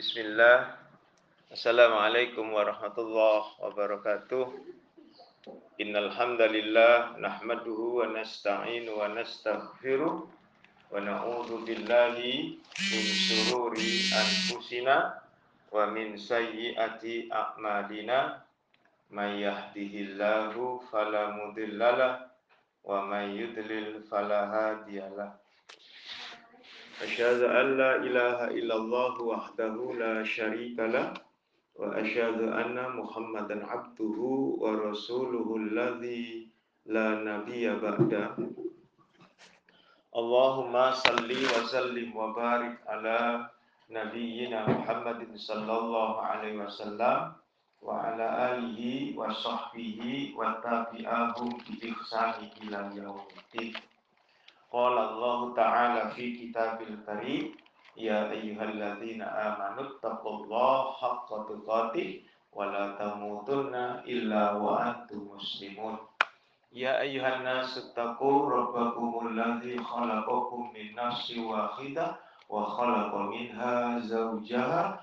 Bismillah. Assalamualaikum warahmatullahi wabarakatuh. Innal hamdalillah nahmaduhu wa nasta'inu wa nastaghfiruh wa na'udzu billahi min shururi anfusina wa min sayyiati a'malina may yahdihillahu fala mudhillalah wa may yudlil fala hadiyalah أشهد أن لا إله إلا الله وحده لا شريك له وأشهد أن محمدا عبده ورسوله الذي لا نبي بعده اللهم صل وسلم وبارك على نبينا محمد صلى الله عليه وسلم wa ala alihi wa sahbihi wa tabi'ahum bi ihsani ila yaumiddin. Qala Allah Ta'ala fi kitabil karim Ya ayyuhalladzina amanu taqullaha haqqa tuqatih wa la tamutunna illa wa antum muslimun. Ya ayuhan nasu rabbakumul ladzi khalaqakum min nafsin wahidah wa khalaqa minha zawjaha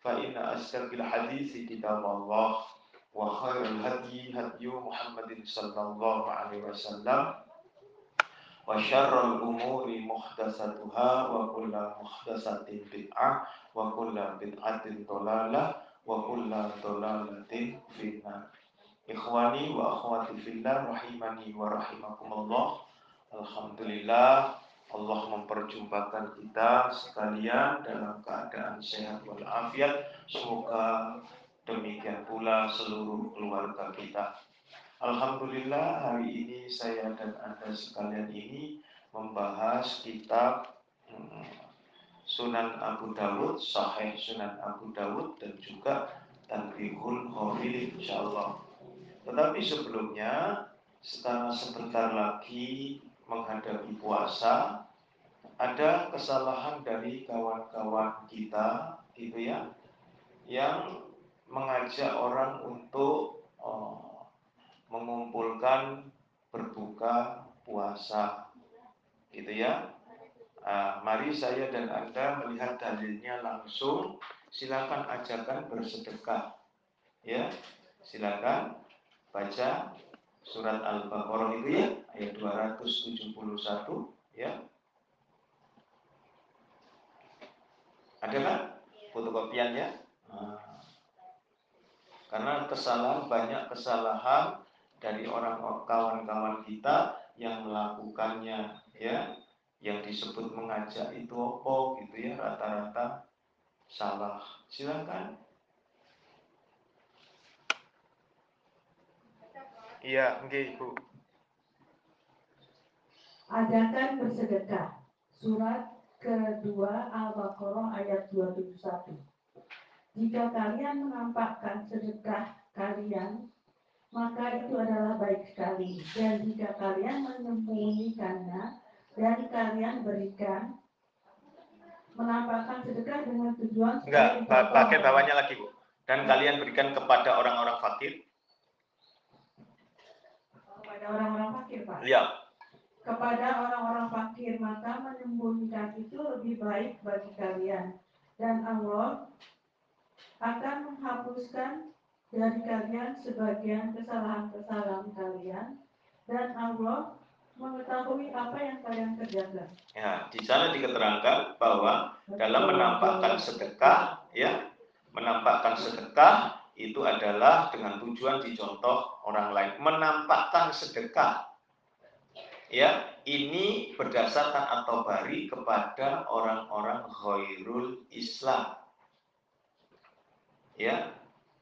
فإن أشرف الحديث كتاب الله وخير الهدي هدي محمد صلى الله عليه وسلم وشر الأمور محدثتها وكل محدثة بدعة وكل بدعة ضلالة وكل ضلالة في النار. إخواني وأخواتي في الله رحمني ورحمكم الله. الحمد لله. Allah memperjumpakan kita sekalian dalam keadaan sehat walafiat semoga demikian pula seluruh keluarga kita Alhamdulillah hari ini saya dan Anda sekalian ini membahas kitab hmm, Sunan Abu Dawud, Sahih Sunan Abu Dawud dan juga Tanbihul Khawilin insyaallah. Tetapi sebelumnya setelah sebentar lagi menghadapi puasa ada kesalahan dari kawan-kawan kita gitu ya yang mengajak orang untuk oh, mengumpulkan berbuka puasa gitu ya. Nah, mari saya dan anda melihat dalilnya langsung. Silakan ajarkan bersedekah ya. Silakan baca surat al-baqarah itu ya ayat 271 ya. Ada kan? Fotokopiannya nah, karena kesalahan banyak kesalahan dari orang kawan-kawan kita yang melakukannya ya. Yang disebut mengajak itu apa gitu ya rata-rata salah. Silakan iya okay, ibu. Adakan bersedekah surat kedua Al-Baqarah ayat 271 jika kalian menampakkan sedekah kalian maka itu adalah baik sekali. Dan jika kalian menyembunyikannya dan kalian berikan, menampakkan sedekah dengan tujuan enggak pakai bawahnya lagi bu. Dan kalian berikan kepada orang-orang fakir kepada orang-orang fakir pak? Ya. Kepada orang-orang fakir maka menyembunyikan itu lebih baik bagi kalian. Dan Allah akan menghapuskan dari kalian sebagian kesalahan-kesalahan kalian. Dan Allah mengetahui apa yang kalian kerjakan. Ya, di sana diketerangkan bahwa dalam menampakkan sedekah, ya, menampakkan sedekah itu adalah dengan tujuan dicontoh orang lain. Menampakkan sedekah, ya, ini berdasarkan atau bari kepada orang-orang khairul Islam. Ya,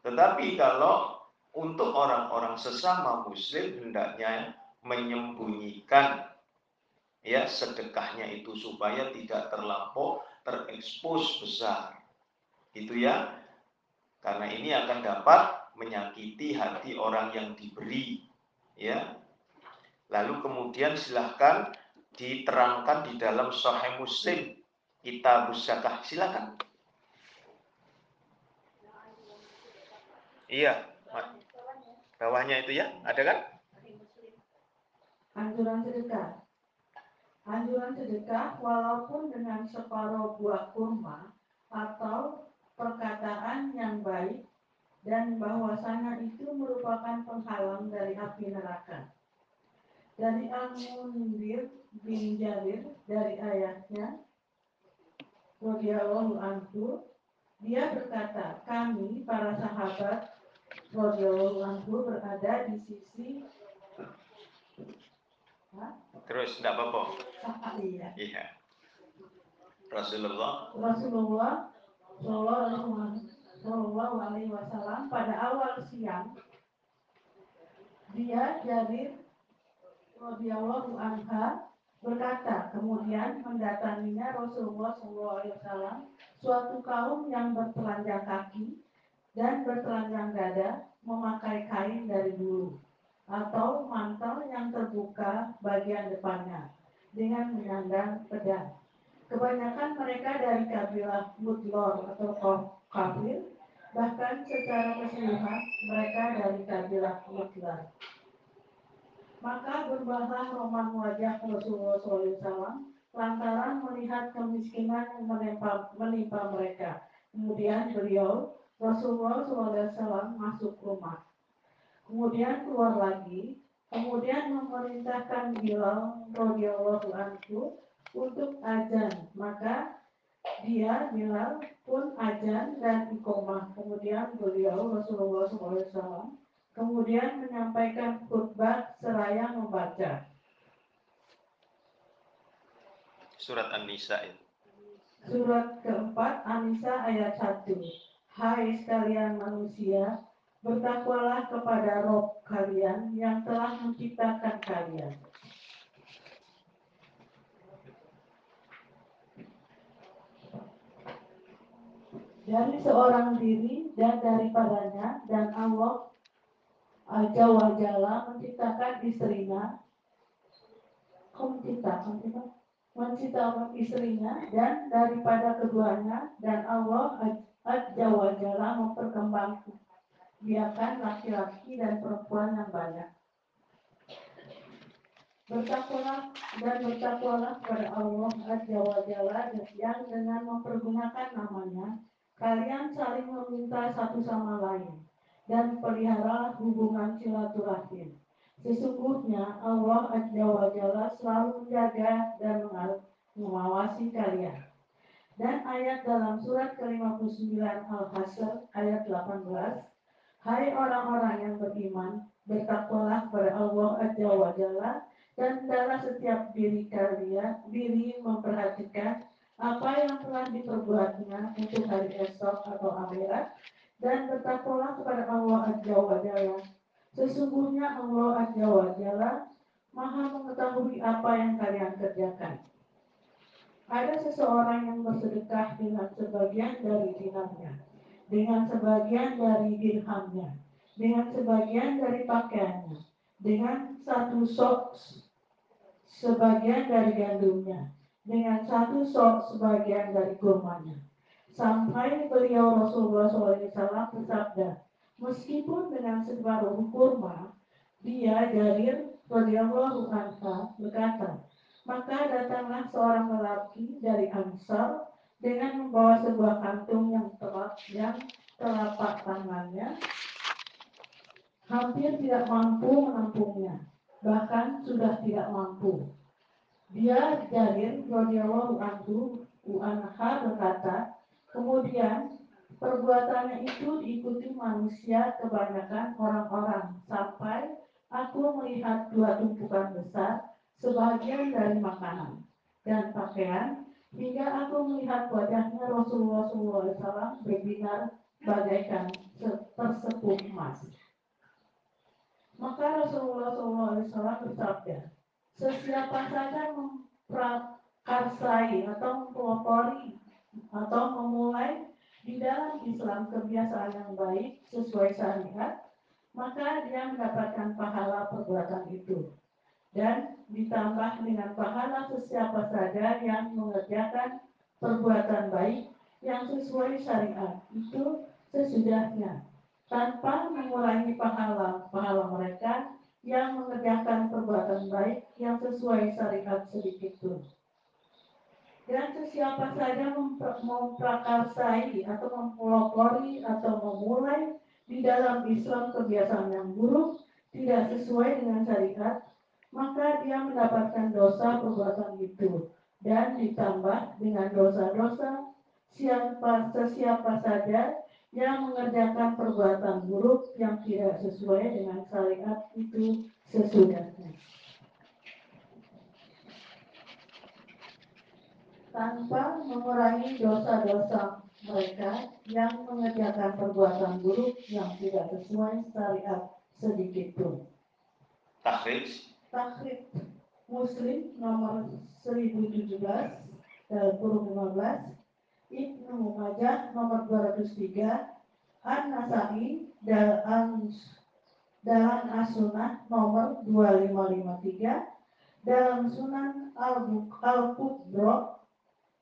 tetapi kalau untuk orang-orang sesama muslim hendaknya menyembunyikan ya sedekahnya itu supaya tidak terlampau terekspos besar. Itu ya. Karena ini akan dapat menyakiti hati orang yang diberi. Ya. Lalu kemudian silahkan diterangkan di dalam Sahih Muslim kita zakah. Silakan. Iya. Bawahnya itu ya, ada kan? Anjuran sedekah. Anjuran sedekah walaupun dengan separuh buah kurma atau perkataan yang baik dan bahwasanya itu merupakan penghalang dari api neraka. Dari Al-Mundir bin Jabir dari ayatnya radhiyallahu anhu dia berkata, kami para sahabat radhiyallahu anhu berada di sisi Terus tidak apa-apa. iya. Iya. Rasulullah Rasulullah Shallallahu Alaihi Wasallam pada awal siang dia jadi radhiyallahu anha berkata kemudian mendatanginya Rasulullah Shallallahu Alaihi Wasallam suatu kaum yang bertelanjang kaki dan bertelanjang dada memakai kain dari bulu atau mantel yang terbuka bagian depannya dengan menyandang pedang. Kebanyakan mereka dari kabilah Mudlor atau kafir, bahkan secara keseluruhan mereka dari kabilah Mudlor. Maka berubahlah roman wajah Rasulullah SAW lantaran melihat kemiskinan yang menimpa, menimpa mereka. Kemudian beliau Rasulullah SAW masuk rumah kemudian keluar lagi, kemudian memerintahkan Bilal radhiyallahu anhu untuk ajan. Maka dia Bilal pun ajan dan ikomah. Kemudian beliau Rasulullah SAW kemudian menyampaikan khutbah seraya membaca. Surat An-Nisa itu. Surat keempat An-Nisa ayat 1. Hai sekalian manusia, Bertakwalah kepada Rob kalian yang telah menciptakan kalian. Dari seorang diri dan daripadanya dan Allah Jalla menciptakan istrinya. Menciptakan menciptakan istrinya dan daripada keduanya dan Allah Aja wa memperkembangkan. Biarkan laki-laki dan perempuan yang banyak. Bertakwalah dan bertakwalah kepada Allah Azza wa yang dengan mempergunakan namanya kalian saling meminta satu sama lain dan pelihara hubungan silaturahim. Sesungguhnya Allah Azza wa Jalla selalu menjaga dan mengawasi kalian. Dan ayat dalam surat ke-59 Al-Hasr ayat 18 Hai orang-orang yang beriman, bertakwalah kepada Allah Azza wa Jalla dan dalam setiap diri kalian diri memperhatikan apa yang telah diperbuatnya untuk hari esok atau akhirat dan bertakwalah kepada Allah Azza wa. Sesungguhnya Allah Azza wa Maha mengetahui apa yang kalian kerjakan. Ada seseorang yang bersedekah dengan sebagian dari dinarnya dengan sebagian dari dirhamnya, dengan sebagian dari pakaiannya, dengan satu sok sebagian dari gandumnya, dengan satu sok sebagian dari kurmanya. Sampai beliau Rasulullah SAW bersabda, meskipun dengan separuh kurma, dia Jarir radhiyallahu anha berkata, maka datanglah seorang lelaki dari Ansar dengan membawa sebuah kantung yang telak yang telapak tangannya hampir tidak mampu menampungnya, bahkan sudah tidak mampu. Dia Jarir radhiyallahu anhu UANH berkata, kemudian perbuatannya itu diikuti manusia kebanyakan orang-orang sampai aku melihat dua tumpukan besar sebagian dari makanan dan pakaian hingga aku melihat wajahnya Rasulullah SAW berbinar bagaikan tersepuh emas. Maka Rasulullah SAW bersabda, sesiapa saja memprakarsai atau mempelopori atau memulai di dalam Islam kebiasaan yang baik sesuai syariat, maka dia mendapatkan pahala perbuatan itu. Dan ditambah dengan pahala sesiapa saja yang mengerjakan perbuatan baik yang sesuai syariat itu sesudahnya tanpa mengurangi pahala pahala mereka yang mengerjakan perbuatan baik yang sesuai syariat sedikit pun. Dan sesiapa saja memprakarsai atau mempelopori atau memulai di dalam Islam kebiasaan yang buruk tidak sesuai dengan syariat, maka dia mendapatkan dosa perbuatan itu dan ditambah dengan dosa-dosa siapa sesiapa saja yang mengerjakan perbuatan buruk yang tidak sesuai dengan syariat itu sesudahnya. Tanpa mengurangi dosa-dosa mereka yang mengerjakan perbuatan buruk yang tidak sesuai syariat sedikit pun. Tahrij. Tahrij Muslim nomor 1017 dalam kurung 15 Ibnu Majah nomor 203, An-Nasai dalam dalam As-Sunnah nomor 2553, dalam Sunan Al-Qudro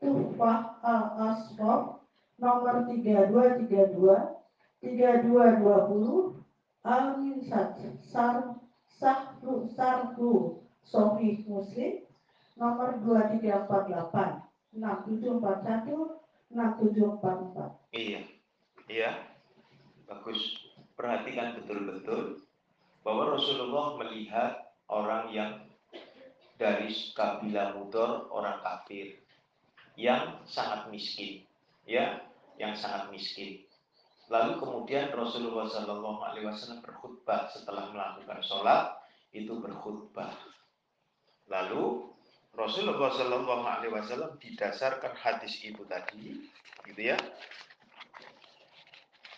Tuhfah Al-Asfar nomor 3232, 3220, Al-Minsat Sar Sahru Sarhu Sofi Muslim nomor 2348, 6741, 6744. Iya. Iya. Bagus. Perhatikan betul-betul bahwa Rasulullah melihat orang yang dari kabilah Mudor, orang kafir yang sangat miskin, ya, yang sangat miskin. Lalu kemudian Rasulullah Shallallahu Alaihi Wasallam berkhutbah setelah melakukan sholat itu berkhutbah. Lalu Rasulullah Shallallahu Alaihi Wasallam didasarkan hadis itu tadi, gitu ya,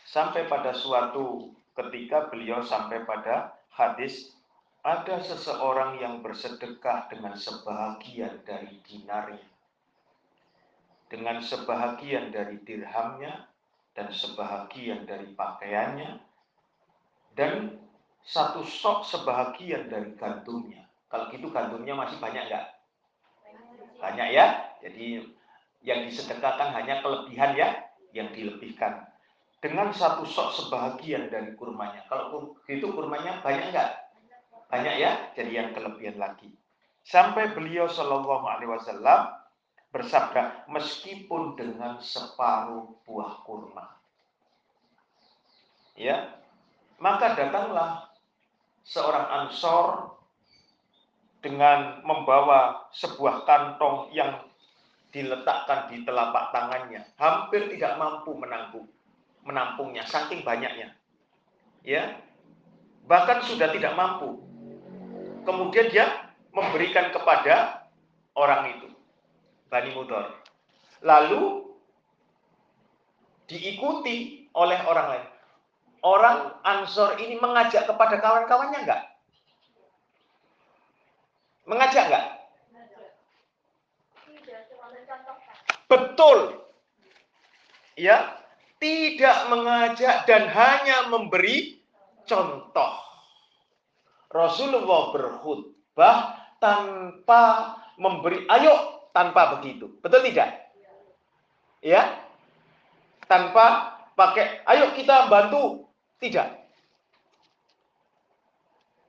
sampai pada suatu ketika beliau sampai pada hadis ada seseorang yang bersedekah dengan sebahagian dari dinarnya, dengan sebahagian dari dirhamnya, dan sebahagian dari pakaiannya, dan satu sok sebahagian dari gandumnya. Kalau gitu gandumnya masih banyak nggak? Banyak ya. Jadi yang disedekahkan hanya kelebihan ya, yang dilebihkan. Dengan satu sok sebahagian dari kurmanya. Kalau itu kurmanya banyak enggak? Banyak ya, jadi yang kelebihan lagi. Sampai beliau Shallallahu Alaihi Wasallam bersabda, meskipun dengan separuh buah kurma. Ya, maka datanglah seorang ansor dengan membawa sebuah kantong yang diletakkan di telapak tangannya, hampir tidak mampu menampung menampungnya saking banyaknya. Ya. Bahkan sudah tidak mampu. Kemudian dia memberikan kepada orang itu, Bani Mudor. Lalu diikuti oleh orang lain. Orang Ansor ini mengajak kepada kawan-kawannya enggak? Mengajak nggak? Betul. Ya, tidak mengajak dan hanya memberi contoh. Rasulullah berkhutbah tanpa memberi ayo tanpa begitu. Betul tidak? Ya. Tanpa pakai ayo kita bantu. Tidak.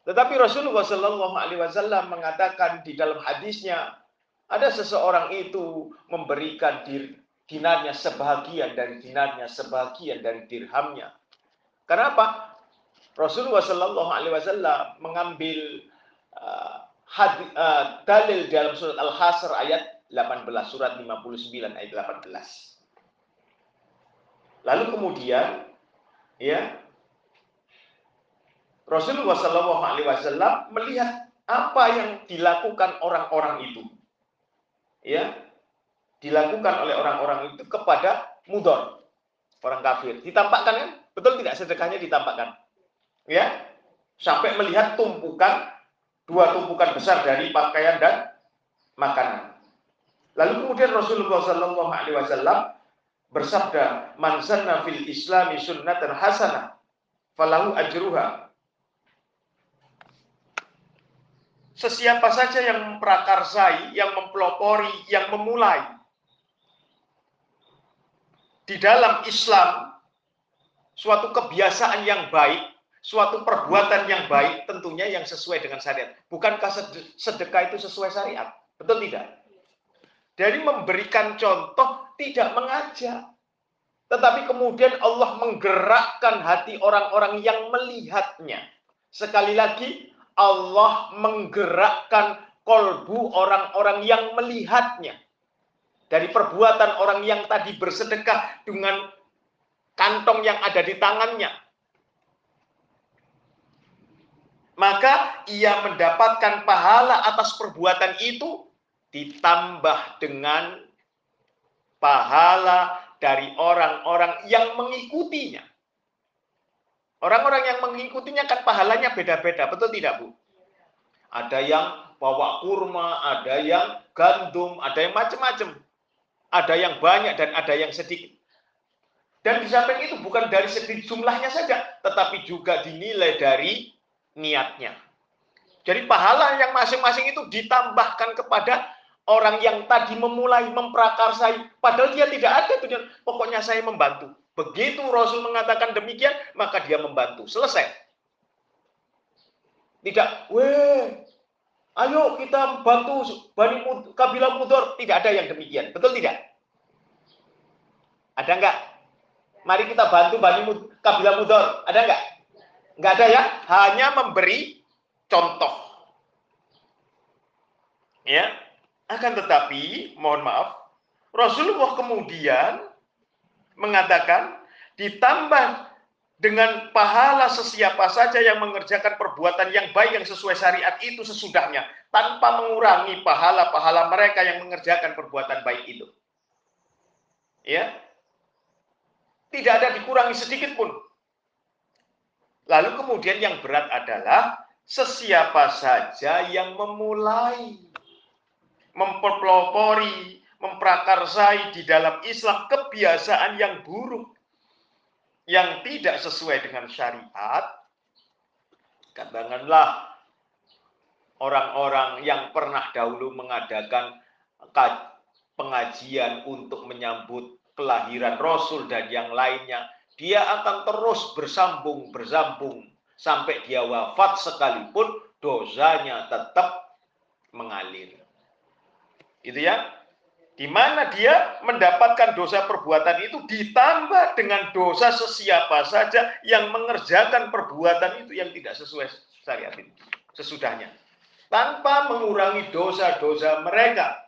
Tetapi Rasulullah Shallallahu Wasallam mengatakan di dalam hadisnya ada seseorang itu memberikan dir, dinarnya sebahagian dari dinarnya, sebahagian dari dirhamnya. Kenapa? Rasulullah Shallallahu Wasallam mengambil uh, had, uh, dalil dalam surat Al-Hasr ayat 18, surat 59 ayat 18. Lalu kemudian, ya, Rasulullah Shallallahu Alaihi Wasallam melihat apa yang dilakukan orang-orang itu, ya, dilakukan oleh orang-orang itu kepada mudor, orang kafir. Ditampakkan kan? Betul tidak sedekahnya ditampakkan? Ya, sampai melihat tumpukan dua tumpukan besar dari pakaian dan makanan. Lalu kemudian Rasulullah Shallallahu Alaihi Wasallam bersabda, "Man sanna fil Islami sunnatan hasanah, falahu ajruha." Sesiapa saja yang memprakarsai, yang mempelopori, yang memulai di dalam Islam suatu kebiasaan yang baik, suatu perbuatan yang baik tentunya yang sesuai dengan syariat. Bukankah sedekah itu sesuai syariat? Betul tidak? Dari memberikan contoh tidak mengajak. Tetapi kemudian Allah menggerakkan hati orang-orang yang melihatnya. Sekali lagi, Allah menggerakkan kolbu orang-orang yang melihatnya. Dari perbuatan orang yang tadi bersedekah dengan kantong yang ada di tangannya. Maka ia mendapatkan pahala atas perbuatan itu ditambah dengan pahala dari orang-orang yang mengikutinya. Orang-orang yang mengikutinya kan pahalanya beda-beda, betul tidak Bu? Ada yang bawa kurma, ada yang gandum, ada yang macam-macam. Ada yang banyak dan ada yang sedikit. Dan di samping itu bukan dari segi jumlahnya saja, tetapi juga dinilai dari niatnya. Jadi pahala yang masing-masing itu ditambahkan kepada orang yang tadi memulai memprakarsai, padahal dia tidak ada tujuan. Pokoknya saya membantu. Begitu Rasul mengatakan demikian, maka dia membantu. Selesai. Tidak, weh, ayo kita bantu Bani Kabilah Mudor. Tidak ada yang demikian. Betul tidak? Ada enggak? Mari kita bantu Bani Mud, Kabilah Mudor. Ada enggak? Enggak ada ya? Hanya memberi contoh. Ya. Akan tetapi, mohon maaf, Rasulullah kemudian mengatakan ditambah dengan pahala sesiapa saja yang mengerjakan perbuatan yang baik yang sesuai syariat itu sesudahnya tanpa mengurangi pahala-pahala mereka yang mengerjakan perbuatan baik itu. Ya, tidak ada dikurangi sedikit pun. Lalu kemudian yang berat adalah sesiapa saja yang memulai mempelopori, memprakarsai di dalam Islam kebiasaan yang buruk yang tidak sesuai dengan syariat, katakanlah orang-orang yang pernah dahulu mengadakan pengajian untuk menyambut kelahiran Rasul dan yang lainnya, dia akan terus bersambung bersambung sampai dia wafat sekalipun dosanya tetap mengalir. Gitu ya. Di mana dia mendapatkan dosa perbuatan itu ditambah dengan dosa sesiapa saja yang mengerjakan perbuatan itu yang tidak sesuai syariat itu sesudahnya. Tanpa mengurangi dosa-dosa mereka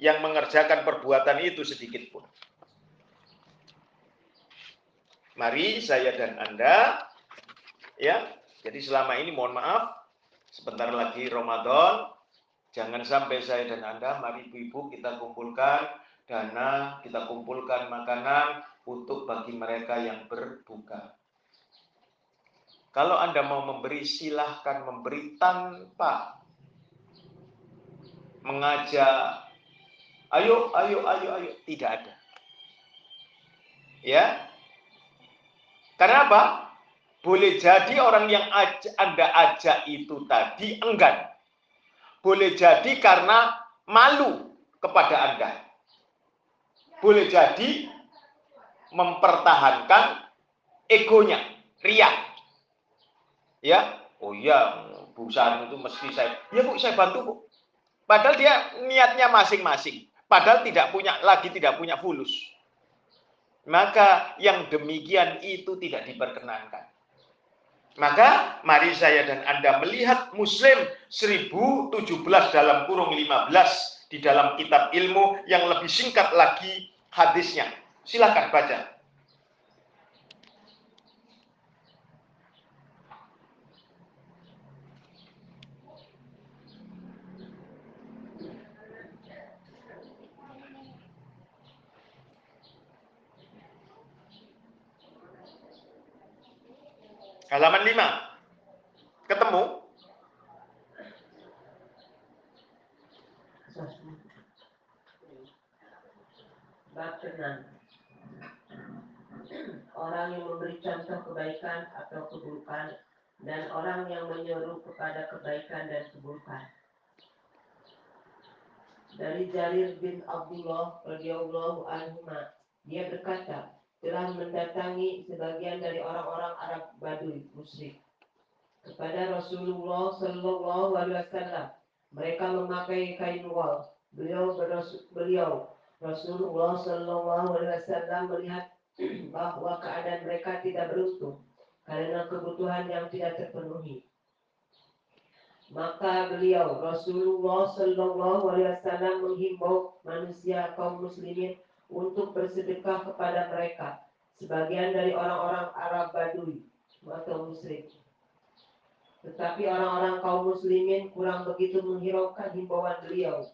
yang mengerjakan perbuatan itu sedikit pun. Mari saya dan Anda ya. Jadi selama ini mohon maaf sebentar lagi Ramadan jangan sampai saya dan Anda mari ibu-ibu kita kumpulkan dana, kita kumpulkan makanan untuk bagi mereka yang berbuka. Kalau Anda mau memberi silahkan memberi tanpa mengajak ayo ayo ayo ayo tidak ada. Ya, karena apa? Boleh jadi orang yang Anda ajak itu tadi enggan. Boleh jadi karena malu kepada Anda. Boleh jadi mempertahankan egonya, riak. Ya, oh iya, Bu itu mesti saya, ya Bu saya bantu Bu. Padahal dia niatnya masing-masing. Padahal tidak punya lagi tidak punya fulus maka yang demikian itu tidak diperkenankan. Maka mari saya dan Anda melihat Muslim 1017 dalam kurung 15 di dalam kitab ilmu yang lebih singkat lagi hadisnya. Silakan baca. Halaman 5. Ketemu? Bab Orang yang memberi contoh kebaikan atau keburukan dan orang yang menyuruh kepada kebaikan dan keburukan. Dari Jarir bin Abdullah radhiyallahu anhu, dia berkata, telah mendatangi sebagian dari orang-orang Arab Baduy musyrik kepada Rasulullah Shallallahu Alaihi Wasallam. Mereka memakai kain wal. Beliau beliau Rasulullah Shallallahu Alaihi Wasallam melihat bahwa keadaan mereka tidak beruntung karena kebutuhan yang tidak terpenuhi. Maka beliau Rasulullah Shallallahu Alaihi Wasallam menghimbau manusia kaum muslimin untuk bersedekah kepada mereka, sebagian dari orang-orang Arab Badui atau musyrik. Tetapi orang-orang kaum muslimin kurang begitu menghiraukan himbauan beliau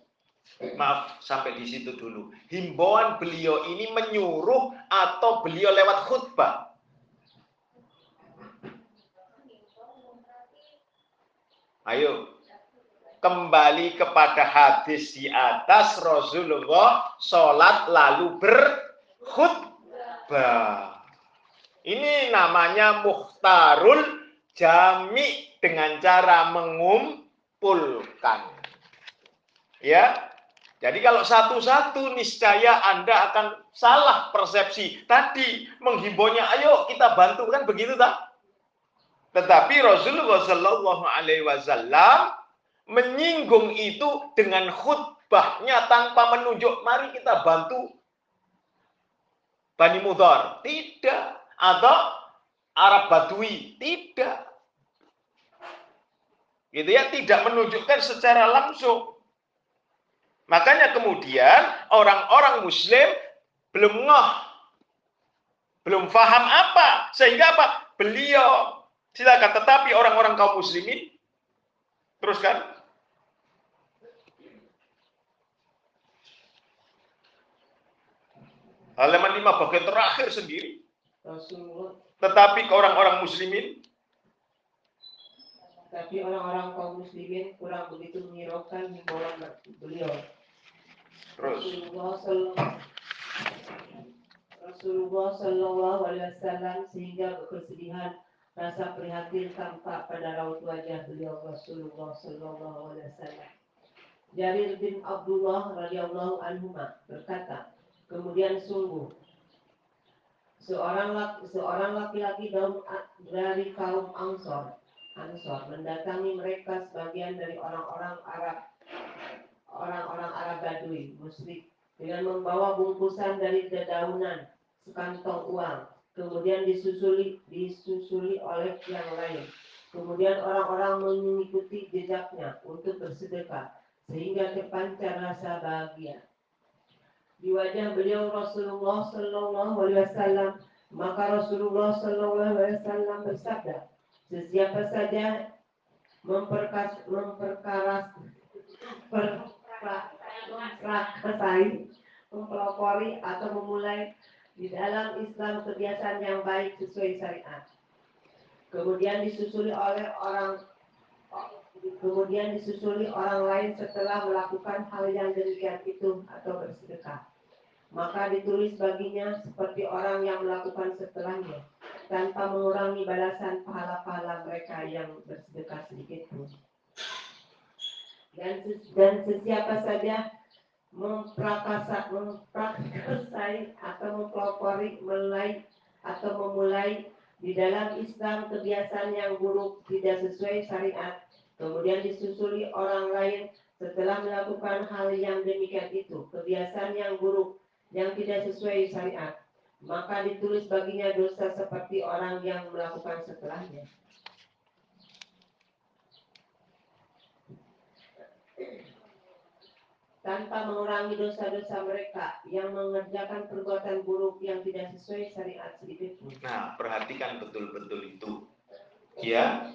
Maaf, sampai di situ dulu. Himbauan beliau ini menyuruh atau beliau lewat khutbah? Ayo, kembali kepada hadis di atas Rasulullah sholat lalu berkhutbah. Ini namanya muhtarul jami dengan cara mengumpulkan. Ya, jadi kalau satu-satu niscaya Anda akan salah persepsi. Tadi menghimbaunya, ayo kita bantu kan begitu tak? Tetapi Rasulullah Shallallahu Alaihi Wasallam menyinggung itu dengan khutbahnya tanpa menunjuk, mari kita bantu Bani Mudar. Tidak. Atau Arab Badui. Tidak. Gitu ya, tidak menunjukkan secara langsung. Makanya kemudian orang-orang muslim belum ngoh. Belum paham apa. Sehingga apa? Beliau. Silakan. Tetapi orang-orang kaum muslimin. Teruskan. Halaman 5 bagian terakhir sendiri. Tetapi ke orang-orang muslimin tapi orang-orang kaum muslimin kurang begitu menghiraukan himbauan beliau. Terus. Rasulullah Shallallahu Alaihi Wasallam sehingga berkesedihan rasa prihatin tampak pada raut wajah beliau Rasulullah Shallallahu Alaihi Wasallam. Jarir bin Abdullah radhiyallahu anhu berkata, kemudian sungguh seorang laki, seorang laki-laki dari kaum Ansor Ansor mendatangi mereka sebagian dari orang-orang Arab orang-orang Arab Badui, musyrik, dengan membawa bungkusan dari dedaunan, sekantong uang, kemudian disusuli disusuli oleh yang lain. Kemudian orang-orang mengikuti jejaknya untuk bersedekah, sehingga terpancar rasa bahagia. Di wajah beliau Rasulullah Sallallahu Alaihi Wasallam, maka Rasulullah Sallallahu Alaihi Wasallam bersabda, sesiapa saja memperkas, memperkaras per, memprakasai, mempelopori atau memulai di dalam Islam kebiasaan yang baik sesuai syariat. Kemudian disusuli oleh orang kemudian disusuli orang lain setelah melakukan hal yang demikian itu atau bersedekah. Maka ditulis baginya seperti orang yang melakukan setelahnya tanpa mengurangi balasan pahala-pahala mereka yang bersedekah sedikit pun dan dan sesiapa saja memprakasa memprakasai atau mempelopori mulai atau memulai di dalam Islam kebiasaan yang buruk tidak sesuai syariat. Kemudian disusuli orang lain setelah melakukan hal yang demikian itu kebiasaan yang buruk yang tidak sesuai syariat. Maka ditulis baginya dosa seperti orang yang melakukan setelahnya tanpa mengurangi dosa-dosa mereka yang mengerjakan perbuatan buruk yang tidak sesuai syariat sedikit. Nah, perhatikan betul-betul itu. Ya.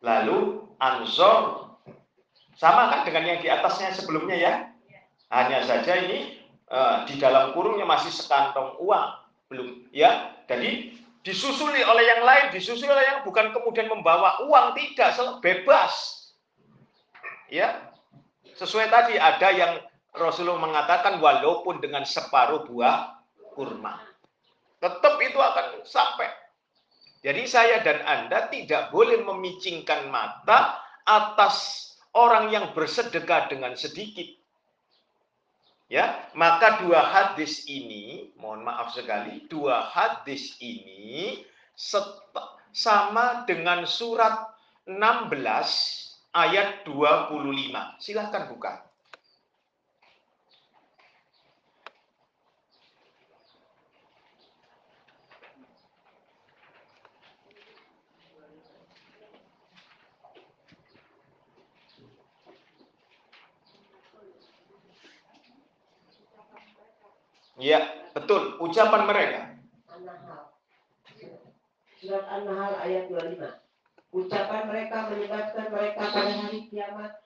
Lalu Ansor sama kan dengan yang di atasnya sebelumnya ya. Hanya saja ini uh, di dalam kurungnya masih sekantong uang, belum ya. Jadi disusuli oleh yang lain, disusuli oleh yang bukan kemudian membawa uang, tidak bebas. Ya, Sesuai tadi ada yang Rasulullah mengatakan walaupun dengan separuh buah kurma. Tetap itu akan sampai. Jadi saya dan Anda tidak boleh memicingkan mata atas orang yang bersedekah dengan sedikit. Ya, maka dua hadis ini, mohon maaf sekali, dua hadis ini sama dengan surat 16 ayat 25. Silahkan buka. Ya, betul. Ucapan mereka. Surat An-Nahl ayat 25. Ucapan mereka menyebabkan mereka pada hari kiamat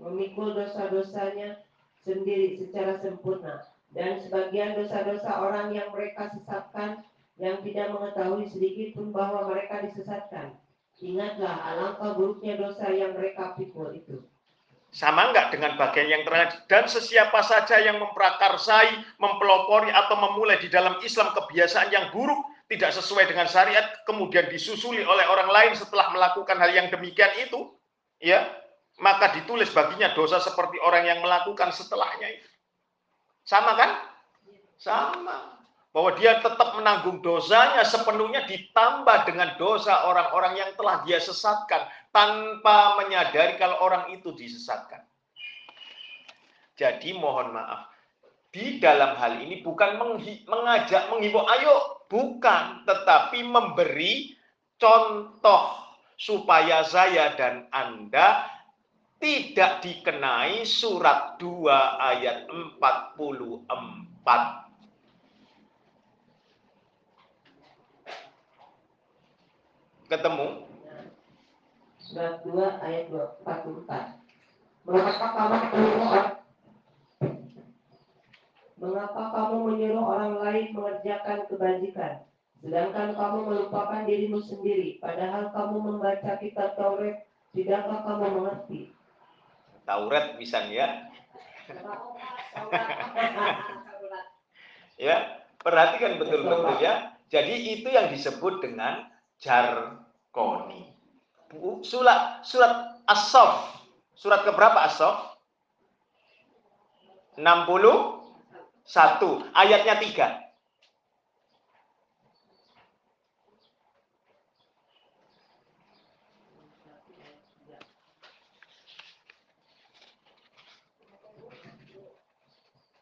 memikul dosa-dosanya sendiri secara sempurna dan sebagian dosa-dosa orang yang mereka sesatkan yang tidak mengetahui sedikit pun bahwa mereka disesatkan. Ingatlah alangkah buruknya dosa yang mereka pikul itu. Sama enggak dengan bagian yang terakhir? Dan sesiapa saja yang memprakarsai, mempelopori atau memulai di dalam Islam kebiasaan yang buruk, tidak sesuai dengan syariat, kemudian disusuli oleh orang lain setelah melakukan hal yang demikian itu, ya, maka ditulis baginya dosa seperti orang yang melakukan setelahnya itu. Sama kan? Sama bahwa dia tetap menanggung dosanya sepenuhnya ditambah dengan dosa orang-orang yang telah dia sesatkan tanpa menyadari kalau orang itu disesatkan. Jadi mohon maaf, di dalam hal ini bukan mengajak menghimbau ayo, bukan, tetapi memberi contoh supaya saya dan Anda tidak dikenai surat 2 ayat 44 ketemu? Surat 2 ayat 44. Mengapa kamu menyuruh Mengapa kamu menyuruh orang lain mengerjakan kebajikan, sedangkan kamu melupakan dirimu sendiri, padahal kamu membaca kitab Taurat, tidakkah kamu mengerti? Taurat bisa ya, perhatikan betul-betul ya. Jadi itu yang disebut dengan jarkoni. Surat surat asof, Surat keberapa asof? 60 satu ayatnya tiga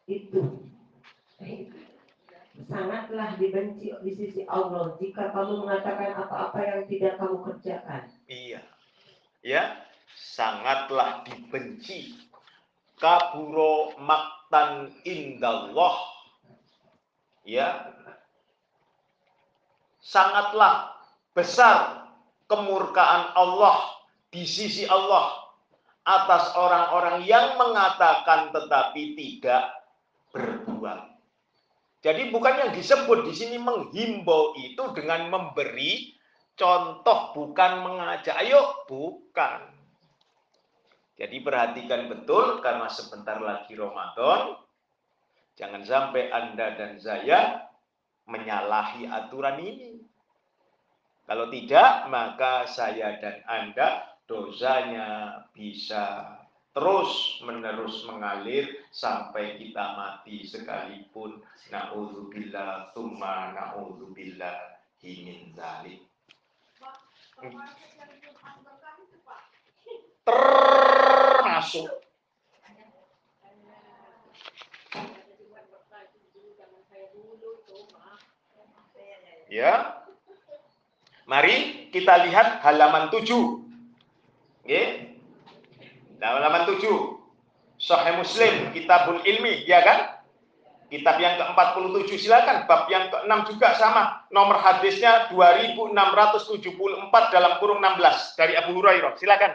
itu sangatlah dibenci di sisi Allah jika kamu mengatakan apa-apa yang tidak kamu kerjakan. Iya. Ya, sangatlah dibenci. Kaburo mak maktan indallah. Ya. Sangatlah besar kemurkaan Allah di sisi Allah atas orang-orang yang mengatakan tetapi tidak berbuat. Jadi bukan yang disebut di sini menghimbau itu dengan memberi contoh bukan mengajak. Ayo, bukan. Jadi perhatikan betul karena sebentar lagi Ramadan. Jangan sampai Anda dan saya menyalahi aturan ini. Kalau tidak, maka saya dan Anda dosanya bisa terus menerus mengalir sampai kita mati sekalipun. Naudzubillah tsumma naudzubillah min dzalik termasuk ya mari kita lihat halaman 7 Oke. Halaman 7. Sahih Muslim, Kitabul Ilmi, ya kan? Kitab yang ke-47 silakan, bab yang ke-6 juga sama. Nomor hadisnya 2674 dalam kurung 16 dari Abu Hurairah. Silakan.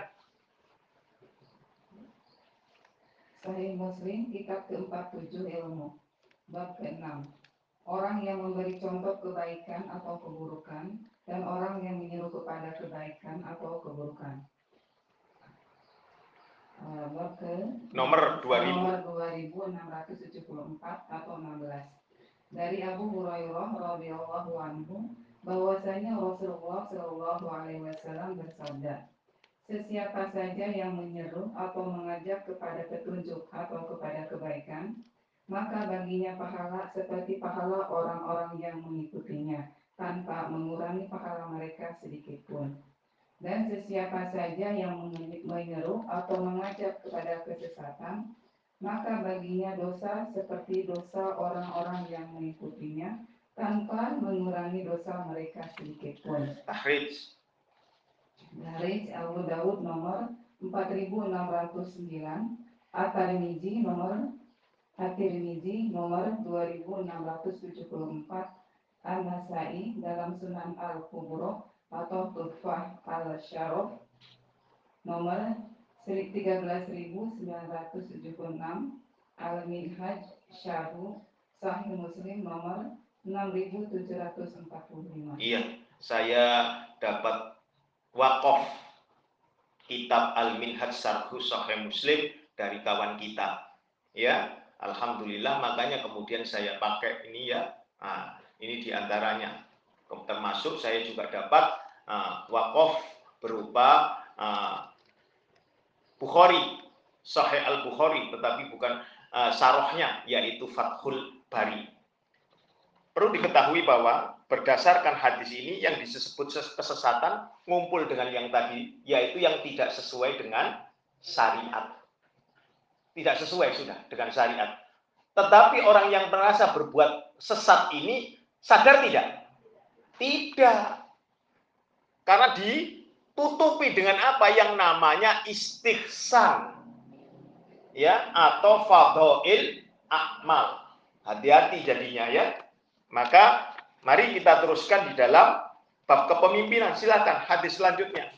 Sahih Muslim, kitab ke-47 ilmu. Bab ke-6. Orang yang memberi contoh kebaikan atau keburukan dan orang yang menyuruh kepada kebaikan atau keburukan. eh, bab ke Nomor 2000. nomor 2674 atau 16 dari Abu Hurairah radhiyallahu anhu bahwasanya Rasulullah Shallallahu alaihi wasallam bersabda Sesiapa saja yang menyeru atau mengajak kepada petunjuk atau kepada kebaikan, maka baginya pahala seperti pahala orang-orang yang mengikutinya, tanpa mengurangi pahala mereka sedikit pun. Dan sesiapa saja yang menyeru atau mengajak kepada kesesatan, maka baginya dosa seperti dosa orang-orang yang mengikutinya, tanpa mengurangi dosa mereka sedikit pun. Dari Abu Dawud nomor 4609, At-Tirmizi nomor At-Tirmizi nomor 2674, An-Nasai dalam Sunan Al-Kubro atau Tuhfah Al-Syaraf nomor 13976, Al-Minhaj Syahu Sahih Muslim nomor 6745. Iya, saya dapat wakaf kitab Al-Minhaj Sarhu Sahih Muslim dari kawan kita. Ya, alhamdulillah makanya kemudian saya pakai ini ya. Nah, ini di antaranya. Termasuk saya juga dapat uh, wakaf berupa uh, Bukhari, Sahih Al-Bukhari, tetapi bukan uh, sarohnya, yaitu Fathul Bari. Perlu diketahui bahwa berdasarkan hadis ini yang disebut kesesatan ngumpul dengan yang tadi, yaitu yang tidak sesuai dengan syariat. Tidak sesuai sudah dengan syariat. Tetapi orang yang merasa berbuat sesat ini sadar tidak? Tidak. Karena ditutupi dengan apa yang namanya istihsan. Ya, atau fadha'il akmal. Hati-hati jadinya ya. Maka mari kita teruskan di dalam bab kepemimpinan. Silakan hadis selanjutnya.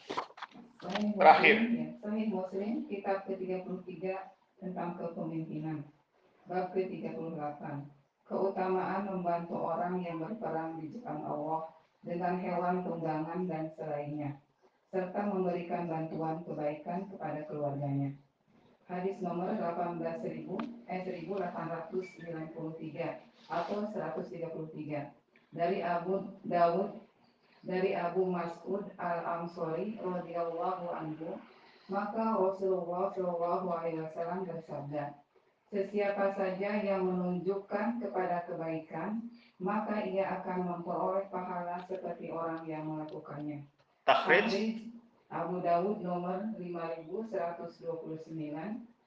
Terakhir. Ya. Sahih Muslim kitab ke-33 tentang kepemimpinan. Bab ke-38. Keutamaan membantu orang yang berperang di jalan Allah dengan hewan tunggangan dan selainnya, serta memberikan bantuan kebaikan kepada keluarganya. Hadis nomor 18.000 eh 1893 atau 133 dari Abu Dawud dari Abu Mas'ud Al-Ansori radhiyallahu anhu maka Rasulullah Shallallahu alaihi wasallam bersabda Sesiapa saja yang menunjukkan kepada kebaikan maka ia akan memperoleh pahala seperti orang yang melakukannya. Takhrij Abu Dawud nomor 5129,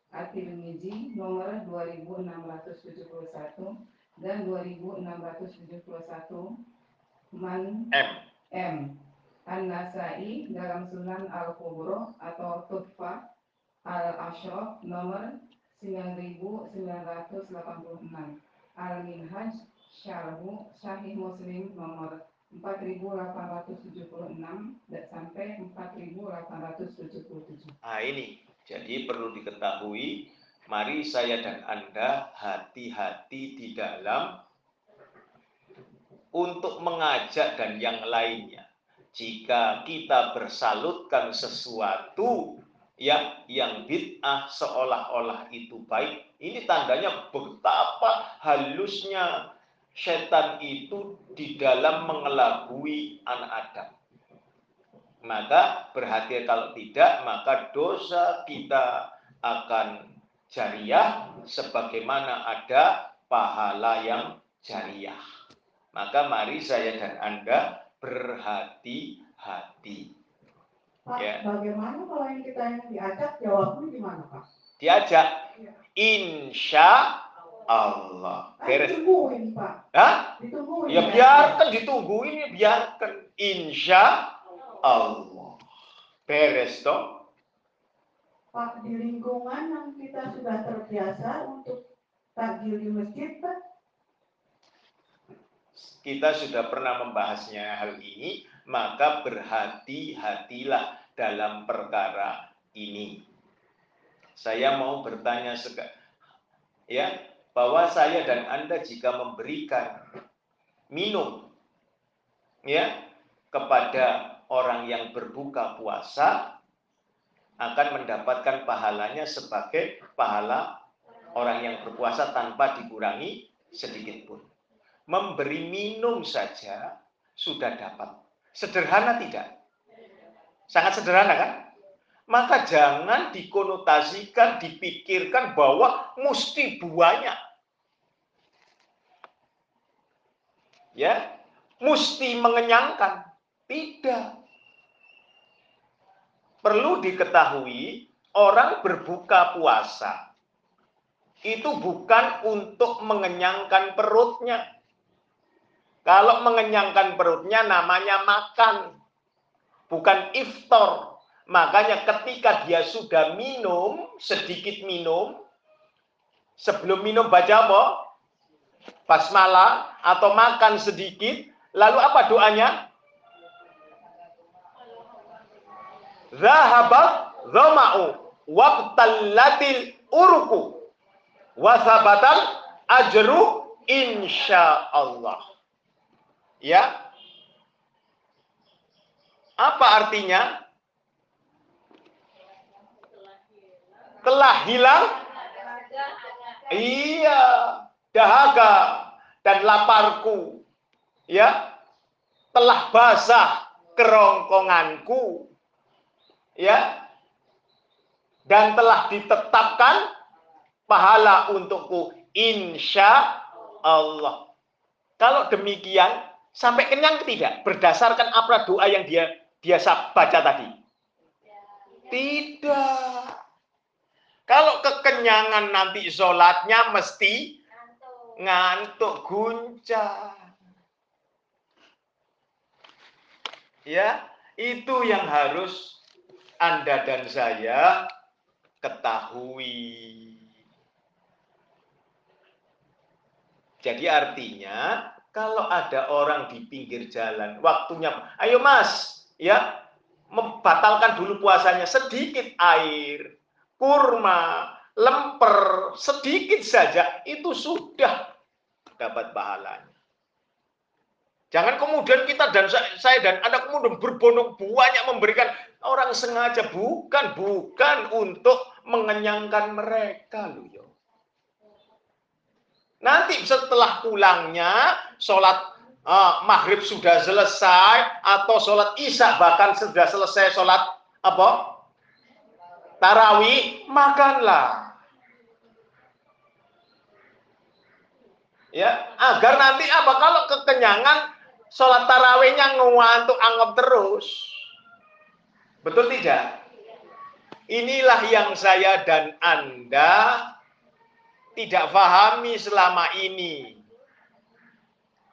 At-Tirmizi nomor 2671 dan 2671 Man M. M. An-Nasai dalam Sunan Al-Kubro atau Tuhfah Al-Ashraf nomor 9986 Al-Minhaj Syarhu Sahih Muslim nomor 4876 dan sampai 4877. Nah ini, jadi perlu diketahui, mari saya dan Anda hati-hati di dalam untuk mengajak dan yang lainnya. Jika kita bersalutkan sesuatu yang yang bid'ah seolah-olah itu baik, ini tandanya betapa halusnya setan itu di dalam mengelabui anak Adam. Maka berhati kalau tidak, maka dosa kita akan jariah sebagaimana ada pahala yang jariah. Maka mari saya dan Anda berhati-hati. Pak, Ya. bagaimana kalau yang kita yang diajak jawabnya gimana Pak? Diajak insya Allah. Kan Beres. ditungguin Pak, Hah? ditungguin. Ya biarkan ditungguin, ya biarkan. Insya Allah. Beres toh. Pak, di lingkungan yang kita sudah terbiasa untuk takjil di masjid Pak, Kita sudah pernah membahasnya hal ini, maka berhati-hatilah dalam perkara ini. Saya mau bertanya sega, ya, bahwa saya dan Anda jika memberikan minum ya kepada orang yang berbuka puasa akan mendapatkan pahalanya sebagai pahala orang yang berpuasa tanpa dikurangi sedikit pun. Memberi minum saja sudah dapat. Sederhana tidak? Sangat sederhana kan? Maka jangan dikonotasikan, dipikirkan bahwa mesti banyak. Ya, mesti mengenyangkan. Tidak. Perlu diketahui, orang berbuka puasa itu bukan untuk mengenyangkan perutnya. Kalau mengenyangkan perutnya namanya makan, bukan iftar. Makanya ketika dia sudah minum, sedikit minum, sebelum minum baca apa? Basmalah atau makan sedikit, lalu apa doanya? Zahabat zama'u waqtallatil uruku wasabatan ajru insya Allah. Ya. Apa artinya? Telah hilang? Iya, dahaga dan laparku. Ya. Telah basah kerongkonganku. Ya. Dan telah ditetapkan pahala untukku insya Allah. Kalau demikian sampai kenyang tidak berdasarkan apa doa yang dia dia baca tadi? Tidak. Kalau kekenyangan nanti sholatnya mesti ngantuk guncang. Ya, itu yang harus Anda dan saya ketahui. Jadi artinya kalau ada orang di pinggir jalan, waktunya, ayo mas, ya, membatalkan dulu puasanya sedikit air, kurma, lemper, sedikit saja, itu sudah dapat pahalanya. Jangan kemudian kita dan saya dan anak kemudian berbondong banyak memberikan. Orang sengaja bukan bukan untuk mengenyangkan mereka loh ya. Nanti setelah pulangnya sholat uh, maghrib sudah selesai atau sholat isya bahkan sudah selesai sholat apa? Tarawih makanlah. Ya agar nanti apa? Kalau kekenyangan sholat tarawihnya ngantuk anggap terus betul tidak inilah yang saya dan anda tidak fahami selama ini.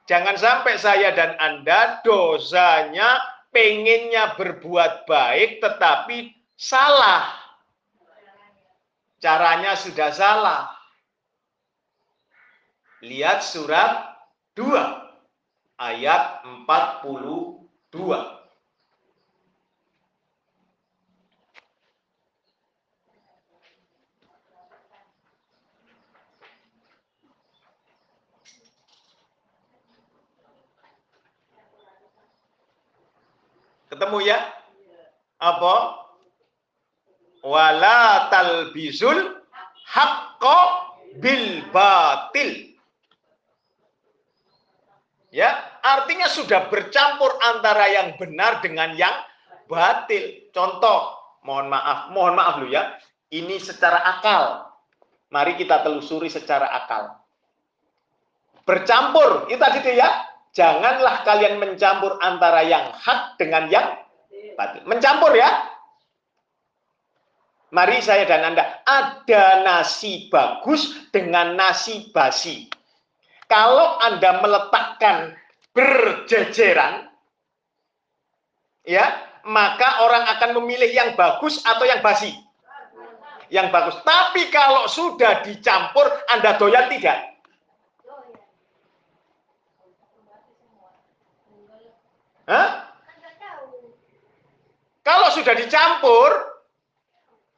Jangan sampai saya dan Anda dosanya pengennya berbuat baik tetapi salah. Caranya sudah salah. Lihat surat 2 ayat 42. Ketemu ya? Apa? Wala talbisul haqqo bil batil. Ya, artinya sudah bercampur antara yang benar dengan yang batil. Contoh, mohon maaf, mohon maaf lu ya. Ini secara akal. Mari kita telusuri secara akal. Bercampur, itu tadi ya janganlah kalian mencampur antara yang hak dengan yang batil. Mencampur ya. Mari saya dan Anda, ada nasi bagus dengan nasi basi. Kalau Anda meletakkan berjejeran, ya, maka orang akan memilih yang bagus atau yang basi. Yang bagus. Tapi kalau sudah dicampur, Anda doyan tidak? Hah? Kalau sudah dicampur,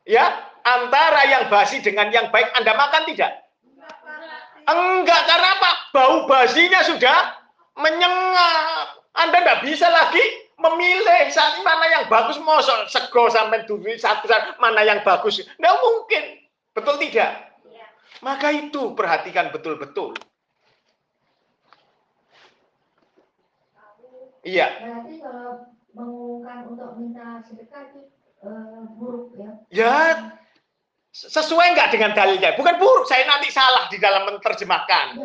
ya antara yang basi dengan yang baik Anda makan tidak? Enggak, karena apa? Bau basinya sudah menyengat. Anda tidak bisa lagi memilih saat mana yang bagus. Mau sego sampai duit satu mana yang bagus. Nggak mungkin. Betul tidak? Maka itu perhatikan betul-betul. Iya. Berarti kalau mengumumkan untuk minta sedekah itu eh, buruk ya? ya sesuai nggak dengan dalilnya bukan buruk saya nanti salah di dalam menerjemahkan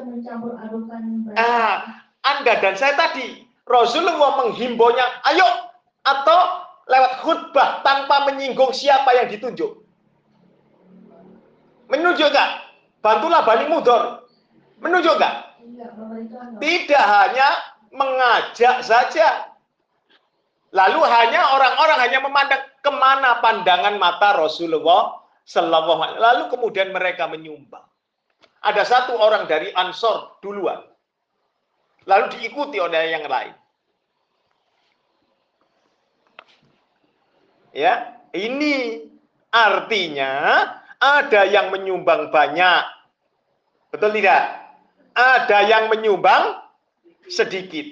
Ah, anda dan saya tadi Rasulullah menghimbonya, ayo atau lewat khutbah tanpa menyinggung siapa yang ditunjuk. Menunjuk nggak? Bantulah Bani Mudor. Menunjuk nggak? Pemerintah enggak. Tidak hanya mengajak saja. Lalu hanya orang-orang hanya memandang ke mana pandangan mata Rasulullah Sallallahu Alaihi Lalu kemudian mereka menyumbang. Ada satu orang dari Ansor duluan. Lalu diikuti oleh yang lain. Ya, ini artinya ada yang menyumbang banyak. Betul tidak? Ada yang menyumbang sedikit.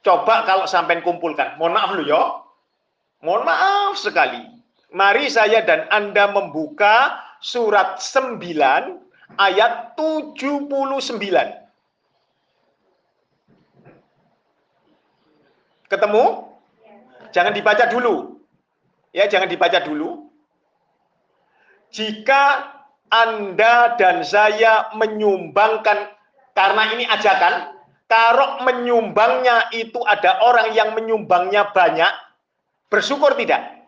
Coba kalau sampai kumpulkan. Mohon maaf lu ya. Mohon maaf sekali. Mari saya dan Anda membuka surat 9 ayat 79. Ketemu? Jangan dibaca dulu. Ya, jangan dibaca dulu. Jika Anda dan saya menyumbangkan karena ini ajakan, kalau menyumbangnya itu ada orang yang menyumbangnya banyak, bersyukur tidak?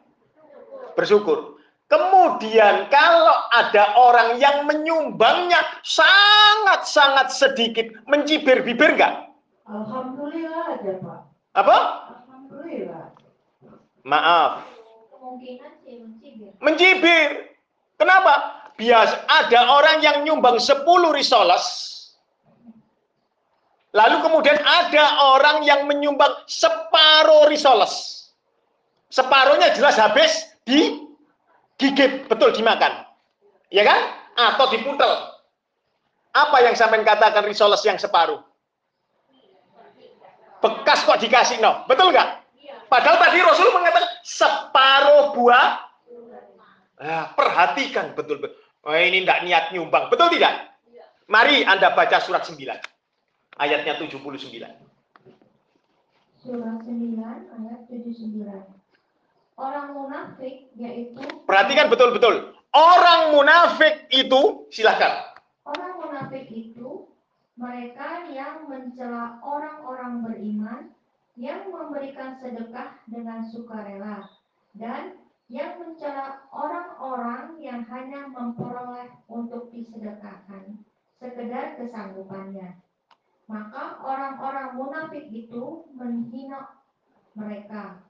Bersyukur. Kemudian kalau ada orang yang menyumbangnya sangat-sangat sedikit, mencibir bibir enggak? Alhamdulillah aja Pak. Apa? Alhamdulillah. Maaf, Kemungkinan sih mencibir. mencibir. Kenapa? Biasa ada orang yang nyumbang 10 risoles. Lalu kemudian ada orang yang menyumbang separuh risoles. Separuhnya jelas habis di gigit, betul dimakan. Ya kan? Atau diputel. Apa yang sampai katakan risoles yang separuh? Bekas kok dikasih no. Betul nggak? Padahal tadi Rasul mengatakan separuh buah Ah, perhatikan betul-betul. Oh, ini tidak niat nyumbang. Betul tidak? Mari Anda baca surat 9. Ayatnya 79. Surah 9 ayat 79. Orang munafik yaitu Perhatikan betul-betul. Orang munafik itu, silakan. orang munafik itu mereka yang mencela orang-orang beriman yang memberikan sedekah dengan sukarela dan yang mencela orang-orang yang hanya memperoleh untuk disedekahkan sekedar kesanggupannya. Maka orang-orang munafik itu menghina mereka.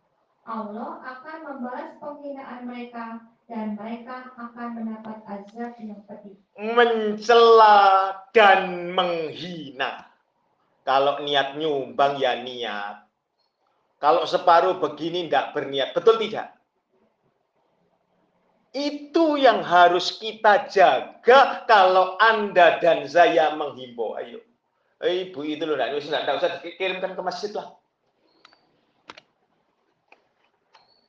Allah akan membalas penghinaan mereka dan mereka akan mendapat azab yang pedih. Mencela dan menghina. Kalau niat nyumbang ya niat. Kalau separuh begini tidak berniat. Betul tidak? Itu yang harus kita jaga kalau Anda dan saya menghimbau. Ayo. Ibu itu loh, tidak usah dikirimkan ke masjid lah.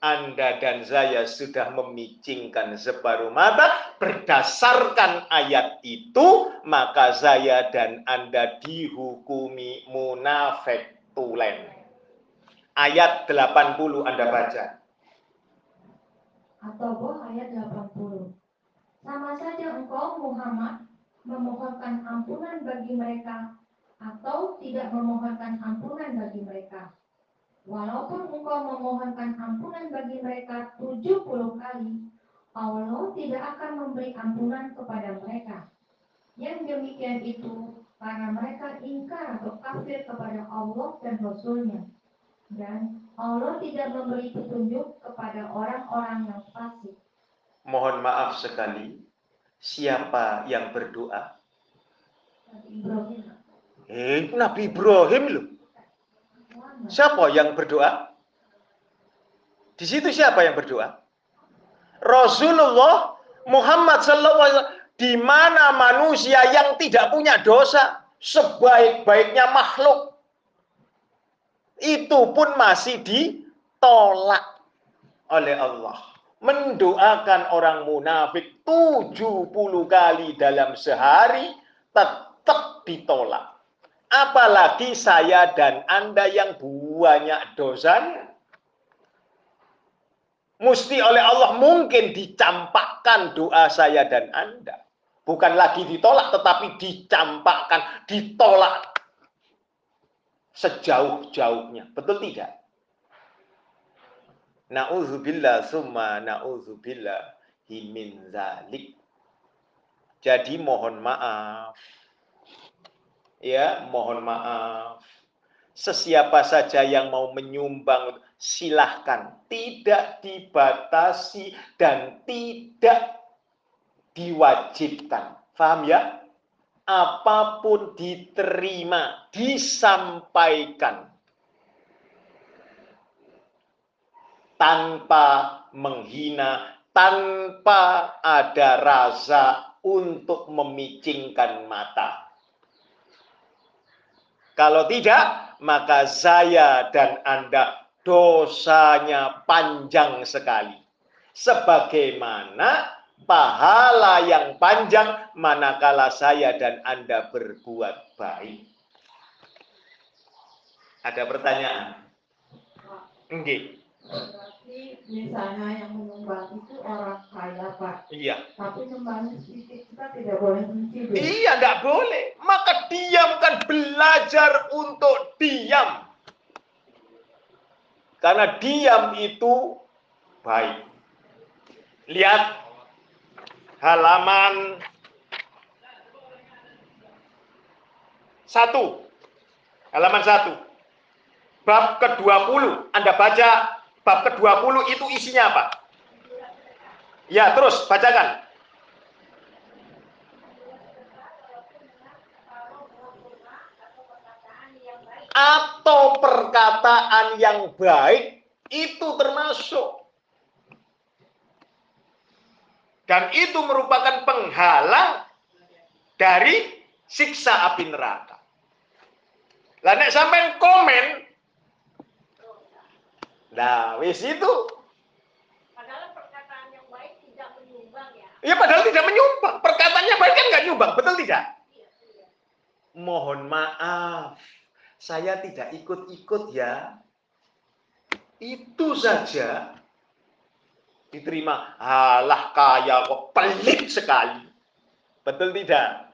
Anda dan saya sudah memicingkan separuh mata berdasarkan ayat itu maka saya dan Anda dihukumi munafik tulen. Ayat 80 Anda baca. Atau ayat 80. Sama saja engkau Muhammad memohonkan ampunan bagi mereka atau tidak memohonkan ampunan bagi mereka. Walaupun engkau memohonkan ampunan bagi mereka 70 kali, Allah tidak akan memberi ampunan kepada mereka. Yang demikian itu karena mereka ingkar atau kafir kepada Allah dan Rasulnya. Dan Allah tidak memberi petunjuk kepada orang-orang yang fasik. Mohon maaf sekali, siapa yang berdoa? Nabi Ibrahim. Eh, Nabi Ibrahim loh. Siapa yang berdoa? Di situ siapa yang berdoa? Rasulullah Muhammad SAW di mana manusia yang tidak punya dosa sebaik-baiknya makhluk Itu pun masih ditolak oleh Allah. Mendoakan orang munafik 70 kali dalam sehari tetap ditolak. Apalagi saya dan Anda yang banyak dosanya. Mesti oleh Allah mungkin dicampakkan doa saya dan Anda. Bukan lagi ditolak, tetapi dicampakkan, ditolak sejauh-jauhnya. Betul tidak? Na'udzubillah summa na'udzubillah min zalik. Jadi mohon maaf. Ya, mohon maaf. Sesiapa saja yang mau menyumbang silahkan. Tidak dibatasi dan tidak diwajibkan. Faham ya? Apa pun diterima, disampaikan. Tanpa menghina, tanpa ada rasa untuk memicingkan mata. Kalau tidak, maka saya dan Anda dosanya panjang sekali. Sebagaimana pahala yang panjang manakala saya dan Anda berbuat baik. Ada pertanyaan? Enggak. Berarti misalnya yang menyumbang itu orang kaya Pak. Iya. Tapi nyumbangnya sedikit kita tidak boleh dong. Iya, enggak boleh. Maka diamkan belajar untuk diam. Karena diam itu baik. Lihat halaman satu. Halaman satu. Bab ke-20. Anda baca bab ke-20 itu isinya apa? Ya, terus bacakan. Atau perkataan yang baik itu termasuk. Dan itu merupakan penghalang dari siksa api neraka. Lah nek sampean komen Nah, wis itu. Padahal perkataan yang baik tidak menyumbang ya. Ya padahal tidak menyumbang. Perkataannya baik kan nggak nyumbang, betul tidak? Mohon maaf, saya tidak ikut-ikut ya. Itu saja diterima. Alah kaya kok pelit sekali. Betul tidak?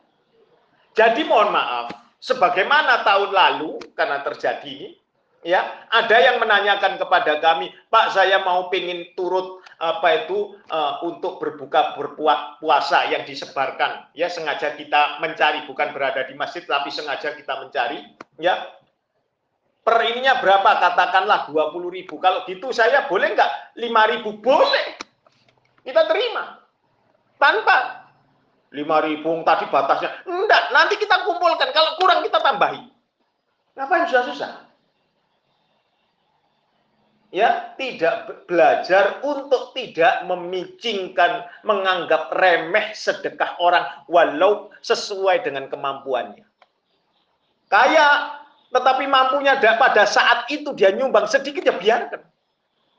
Jadi mohon maaf, sebagaimana tahun lalu karena terjadi ini, ya ada yang menanyakan kepada kami, Pak saya mau pingin turut apa itu uh, untuk berbuka berpuasa puasa yang disebarkan, ya sengaja kita mencari bukan berada di masjid tapi sengaja kita mencari, ya per ininya berapa? Katakanlah 20 ribu. Kalau gitu saya boleh nggak? 5 ribu boleh. Kita terima. Tanpa. 5 ribu tadi batasnya. Enggak nanti kita kumpulkan. Kalau kurang kita tambahi. Ngapain susah-susah ya tidak belajar untuk tidak memicingkan menganggap remeh sedekah orang walau sesuai dengan kemampuannya. Kaya tetapi mampunya pada saat itu dia nyumbang sedikit ya biarkan.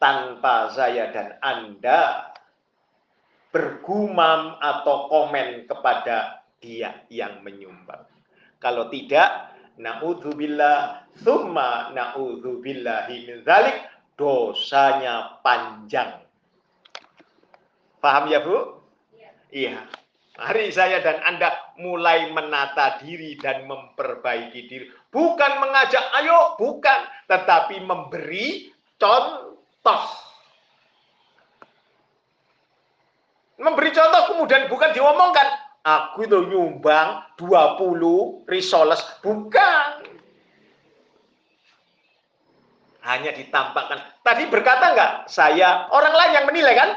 Tanpa saya dan Anda bergumam atau komen kepada dia yang menyumbang. Kalau tidak naudzubillah thumma naudzubillahi min zalik dosanya panjang. Paham ya Bu? Iya. Mari saya dan Anda mulai menata diri dan memperbaiki diri. Bukan mengajak, ayo, bukan. Tetapi memberi contoh. Memberi contoh kemudian bukan diomongkan. Aku itu nyumbang 20 risoles. Bukan hanya ditampakkan. Tadi berkata enggak? Saya orang lain yang menilai kan?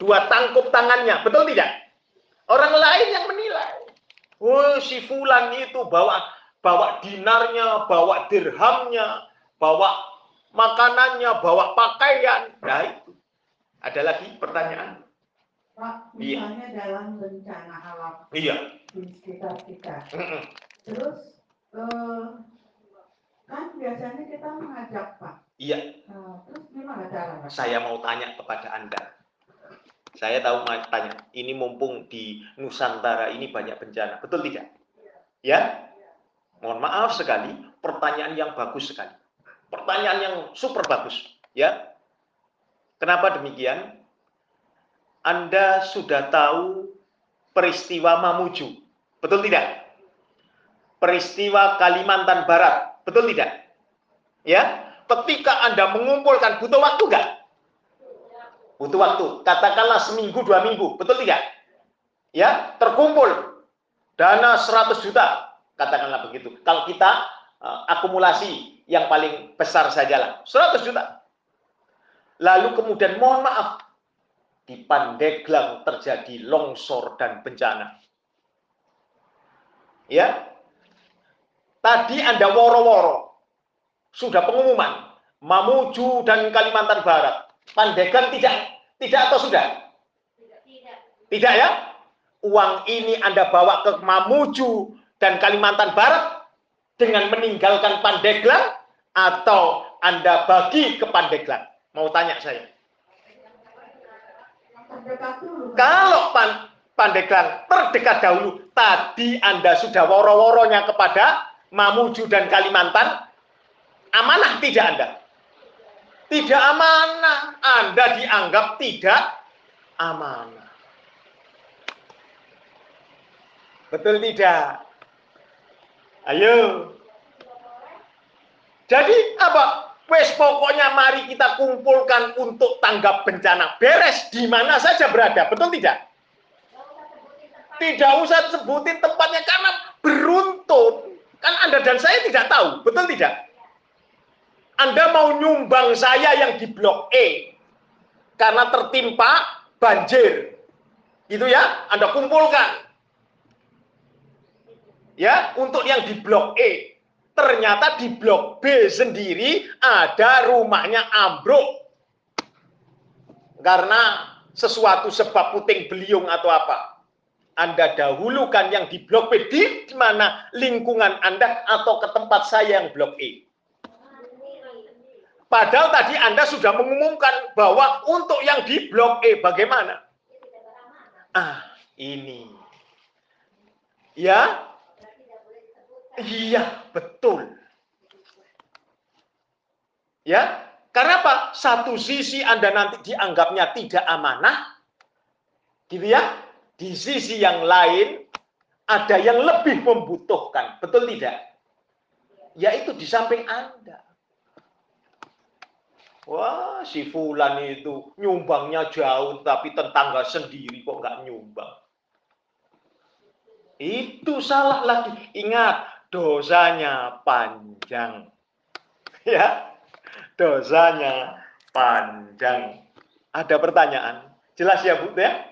Dua tangkup tangannya, betul tidak? Orang lain yang menilai. Oh, si fulan itu bawa bawa dinarnya, bawa dirhamnya, bawa makanannya, bawa pakaian. Nah itu. Ada lagi pertanyaan? Pak, Iya. dalam bencana alam Iya. di sekitar kita. Mm-mm. Terus eh, kan biasanya kita mengajak Pak. Iya, Nah, terus gimana cara Pak? saya mau tanya kepada Anda. Saya tahu mau tanya, ini mumpung di Nusantara ini banyak bencana, betul tidak? Ya? Mohon maaf sekali, pertanyaan yang bagus sekali. Pertanyaan yang super bagus, ya. Kenapa demikian? Anda sudah tahu peristiwa Mamuju, betul tidak? Peristiwa Kalimantan Barat, betul tidak? Ya, ketika Anda mengumpulkan butuh waktu enggak? Butuh waktu. Katakanlah seminggu, dua minggu. Betul tidak? Ya, terkumpul. Dana 100 juta. Katakanlah begitu. Kalau kita uh, akumulasi yang paling besar sajalah. 100 juta. Lalu kemudian mohon maaf. Di Pandeglang terjadi longsor dan bencana. Ya. Tadi Anda woro-woro. Sudah pengumuman. Mamuju dan Kalimantan Barat Pandeglang tidak? Tidak atau sudah? Tidak. Tidak ya? Uang ini Anda bawa ke Mamuju dan Kalimantan Barat dengan meninggalkan Pandeglang atau Anda bagi ke Pandeglang? Mau tanya saya. Kalau Pan Pandeglang terdekat dahulu, tadi Anda sudah woro-woronya kepada Mamuju dan Kalimantan, amanah tidak Anda? Tidak amanah. Anda dianggap tidak amanah. Betul tidak? Ayo. Jadi apa? Wes pokoknya mari kita kumpulkan untuk tanggap bencana. Beres di mana saja berada. Betul tidak? Tidak usah sebutin tempatnya karena beruntun. Kan Anda dan saya tidak tahu. Betul tidak? Anda mau nyumbang saya yang di blok E karena tertimpa banjir. Gitu ya, Anda kumpulkan. Ya, untuk yang di blok E. Ternyata di blok B sendiri ada rumahnya ambruk. Karena sesuatu sebab puting beliung atau apa. Anda dahulukan yang di blok B di mana lingkungan Anda atau ke tempat saya yang blok E. Padahal tadi Anda sudah mengumumkan bahwa untuk yang di blok E bagaimana? Ah, ini. Ya? Iya, betul. Ya, karena apa? Satu sisi Anda nanti dianggapnya tidak amanah, gitu ya. Di sisi yang lain ada yang lebih membutuhkan, betul tidak? Yaitu di samping Anda. Wah, si Fulan itu nyumbangnya jauh, tapi tetangga sendiri kok nggak nyumbang. Itu salah lagi. Ingat, dosanya panjang. Ya, dosanya panjang. Ada pertanyaan? Jelas ya, Bu? Ya?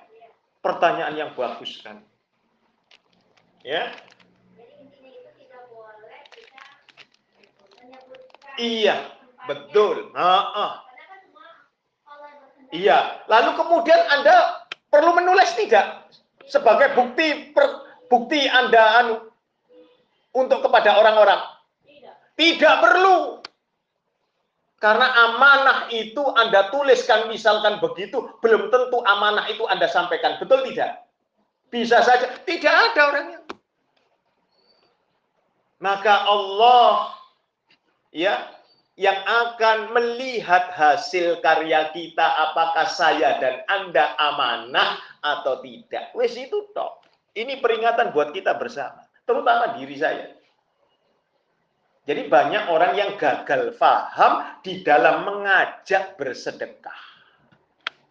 Pertanyaan yang bagus kan? Ya, iya, betul. Allah berkehendak. Iya. Lalu kemudian Anda perlu menulis tidak sebagai bukti per- bukti Anda anu untuk kepada orang-orang? Tidak. Tidak perlu. Karena amanah itu Anda tuliskan misalkan begitu, belum tentu amanah itu Anda sampaikan. Betul tidak? Bisa saja tidak ada orangnya. Maka Allah ya yang akan melihat hasil karya kita apakah saya dan Anda amanah atau tidak. Wes itu toh. Ini peringatan buat kita bersama, terutama diri saya. Jadi banyak orang yang gagal paham di dalam mengajak bersedekah.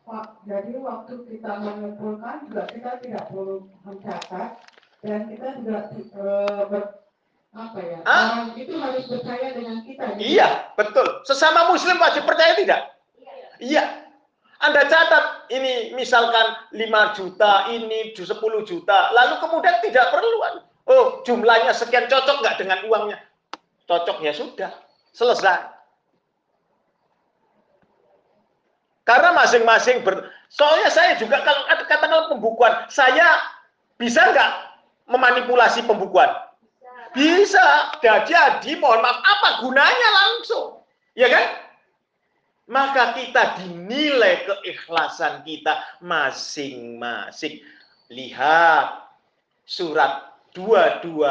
Pak, jadi waktu kita mengumpulkan juga kita tidak perlu mencatat dan kita juga eh, ber- apa ya? Ah? Itu harus percaya dengan kita. Jadi, Iya, betul. Sesama muslim wajib percaya tidak? Iya. Anda catat ini misalkan 5 juta, ini 10 juta, lalu kemudian tidak perlu. Oh, jumlahnya sekian cocok nggak dengan uangnya? Cocok ya sudah, selesai. Karena masing-masing ber... Soalnya saya juga kalau katakanlah pembukuan, saya bisa nggak memanipulasi pembukuan? Bisa. Dah jadi, mohon maaf, apa gunanya langsung? Ya kan? Maka kita dinilai keikhlasan kita masing-masing. Lihat surat 22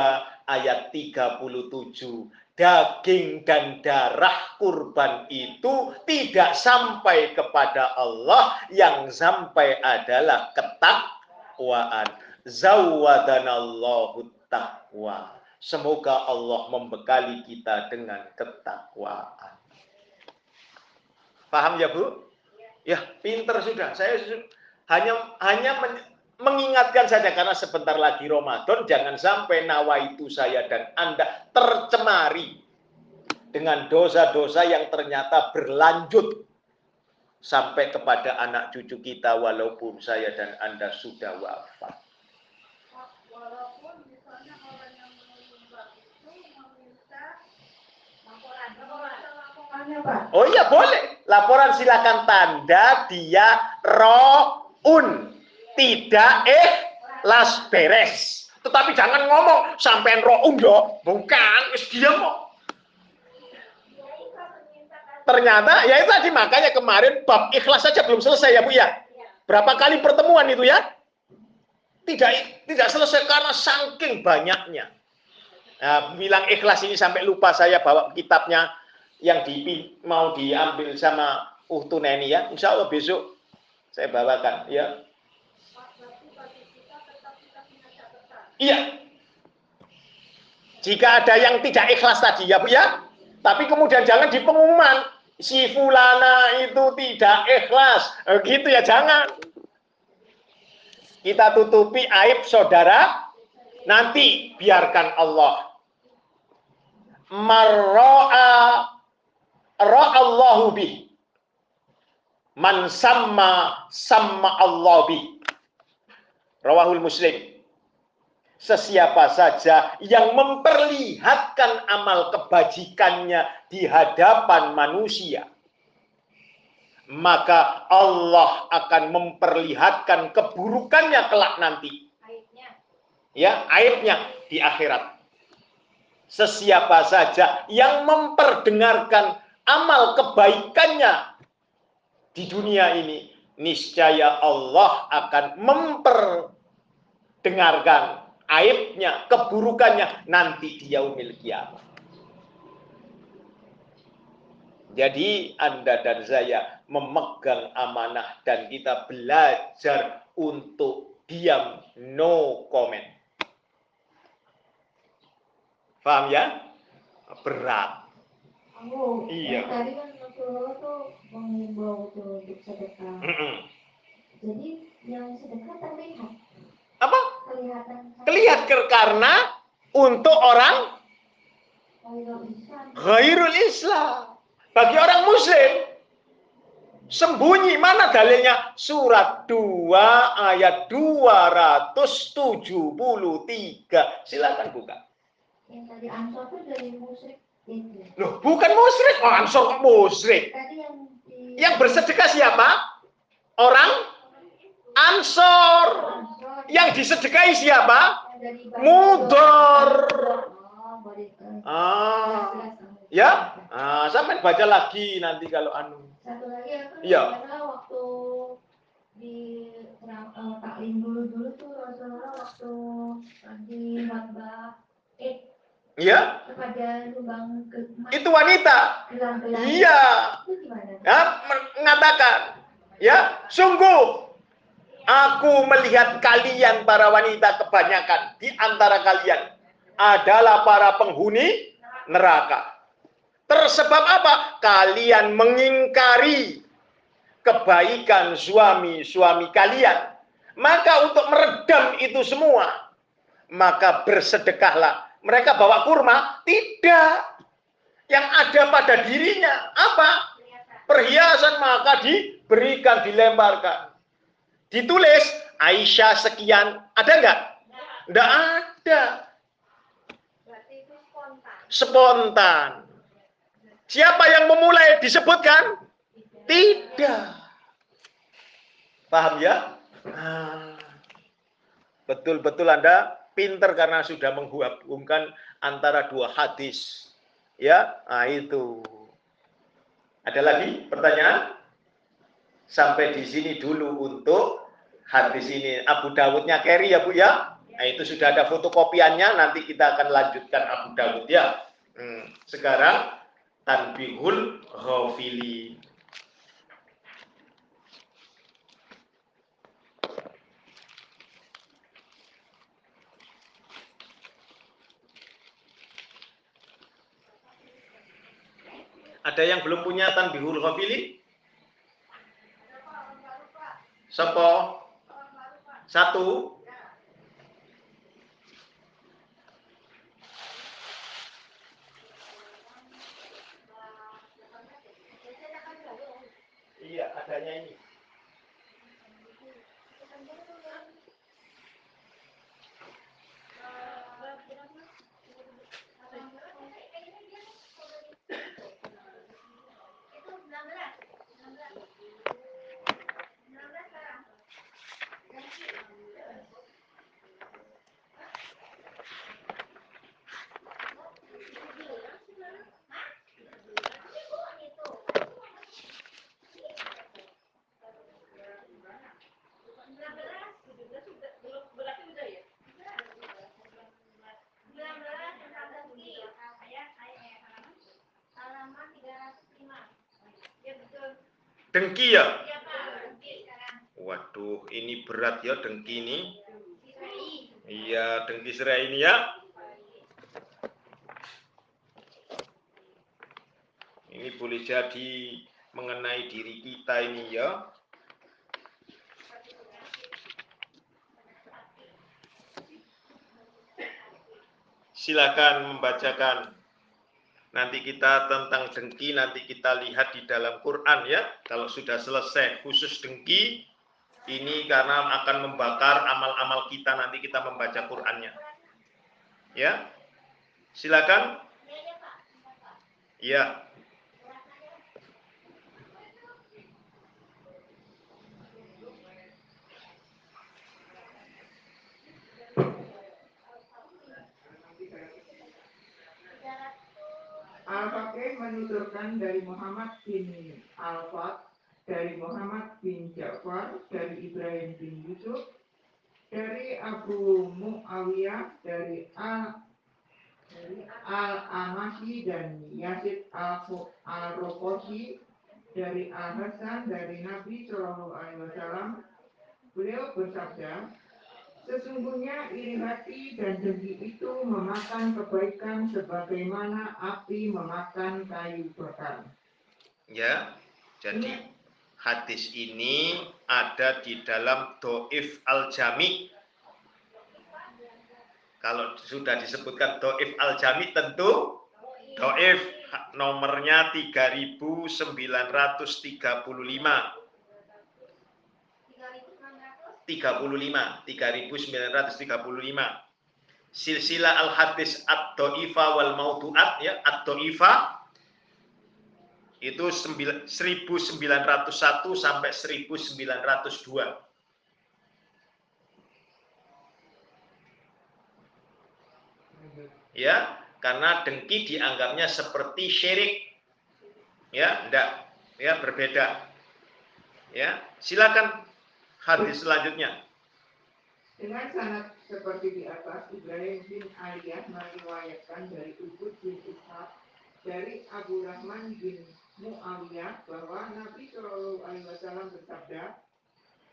ayat 37 daging dan darah kurban itu tidak sampai kepada Allah yang sampai adalah ketakwaan. Zawadanallahu taqwa. Semoga Allah membekali kita dengan ketakwaan. Paham ya Bu? Ya pinter sudah. Saya hanya hanya mengingatkan saja karena sebentar lagi Ramadan jangan sampai nawa itu saya dan Anda tercemari dengan dosa-dosa yang ternyata berlanjut sampai kepada anak cucu kita walaupun saya dan Anda sudah wafat. Walaupun misalnya orang yang menyumbang itu meminta laporan, laporannya Pak. Oh iya boleh. Laporan silakan tanda dia roun tidak eh las beres. Tetapi jangan ngomong sampean roum yo, bukan, wis diam kok. Ternyata ya itu tadi makanya kemarin bab ikhlas saja belum selesai ya Bu ya. Berapa kali pertemuan itu ya? Tidak tidak selesai karena saking banyaknya. Nah, bilang ikhlas ini sampai lupa saya bawa kitabnya yang di, mau diambil sama Uhtuneni ya. Insya Allah besok saya bawakan ya. Iya. Jika ada yang tidak ikhlas tadi ya Bu ya. Tapi kemudian jangan di pengumuman si fulana itu tidak ikhlas. Eh, gitu ya jangan. Kita tutupi aib saudara. Nanti biarkan Allah. Marra'a ra'allahu bih. Man sama sama Allah bih. Rawahul Muslim sesiapa saja yang memperlihatkan amal kebajikannya di hadapan manusia maka Allah akan memperlihatkan keburukannya kelak nanti Aibnya. ya aibnya di akhirat sesiapa saja yang memperdengarkan amal kebaikannya di dunia ini niscaya Allah akan memperdengarkan aibnya, keburukannya nanti di yaumil kiamat. Jadi Anda dan saya memegang amanah dan kita belajar untuk diam, no comment. Paham ya? Berat. Aku Iya. tadi kan Rasulullah tuh mengimbau tuh untuk sedekah. Mm-mm. Jadi yang sedekah terlihat, Apa? kelihatan. Kelihat ke- karena untuk orang ghairul Islam. Bagi orang muslim sembunyi mana dalilnya? Surat 2 ayat 273. Silakan buka. yang tadi ansor tuh dari musyrik itu. Loh, bukan musyrik. Oh, ansor kok musyrik. Yang di Yang bersedekah siapa? Orang ansor. Yang disedekahi siapa? Mudor. Ah, ya. Ah, sampai baca lagi nanti kalau anu. Satu lagi aku Iya. karena waktu di ram- eh, taklim dulu dulu tuh Rasulullah waktu di khotbah eh Ya, kepada lubang ke itu wanita. Iya. itu ya, mengatakan, ya, sungguh aku melihat kalian para wanita kebanyakan di antara kalian adalah para penghuni neraka. Tersebab apa? Kalian mengingkari kebaikan suami-suami kalian. Maka untuk meredam itu semua, maka bersedekahlah. Mereka bawa kurma? Tidak. Yang ada pada dirinya apa? perhiasan maka diberikan dilemparkan ditulis Aisyah sekian ada nggak nggak ada spontan. siapa yang memulai disebutkan tidak paham ya Ah. betul-betul anda pinter karena sudah menghubungkan antara dua hadis. Ya, nah itu. Ada lagi pertanyaan? Sampai di sini dulu untuk hadis ini. Abu Dawudnya carry ya Bu ya? Nah itu sudah ada fotokopiannya, nanti kita akan lanjutkan Abu Dawud ya. Hmm, sekarang Tanbihul Ghafili. Ada yang belum punya Tanbihul Ghafili? Sopo? Satu? Iya, adanya ini. Itu 16. 16. 16 sekarang. Halaman 305. Ya betul. Dengki ya? Waduh, ini berat ya dengki ini. Iya, dengki serai ini ya. Ini boleh jadi mengenai diri kita ini ya. Silakan membacakan. Nanti kita tentang dengki, nanti kita lihat di dalam Quran ya. Kalau sudah selesai khusus dengki, ini karena akan membakar amal-amal kita nanti kita membaca Qurannya. Ya, silakan. Ya, Al-Fakih menuturkan dari Muhammad bin Al-Fat, dari Muhammad bin Ja'far, dari Ibrahim bin Yusuf, dari Abu Muawiyah, dari Al Al-Amashi dan Yazid Al- Al-Rokoshi, dari Al-Hasan, dari Nabi Shallallahu Alaihi Wasallam, beliau bersabda, Sesungguhnya iri hati dan dengki itu memakan kebaikan sebagaimana api memakan kayu bakar. ya. Jadi hadis ini ada di dalam Doif Al-Jami. Kalau sudah disebutkan Doif Al-Jami tentu Doif nomornya 3935. 3600. 35 3935 silsilah al hadis ad doifa wal mauduat ya ad doifa itu sembil- 1901 sampai 1902 ya karena dengki dianggapnya seperti syirik. Ya enggak ya berbeda. Ya silakan hadis selanjutnya Dengan sanad seperti di atas, Ibrahim bin Aliyah meriwayatkan dari Ubud bin Ishaq dari Abu Rahman bin Muawiyah bahwa Nabi Shallallahu Alaihi Wasallam bersabda,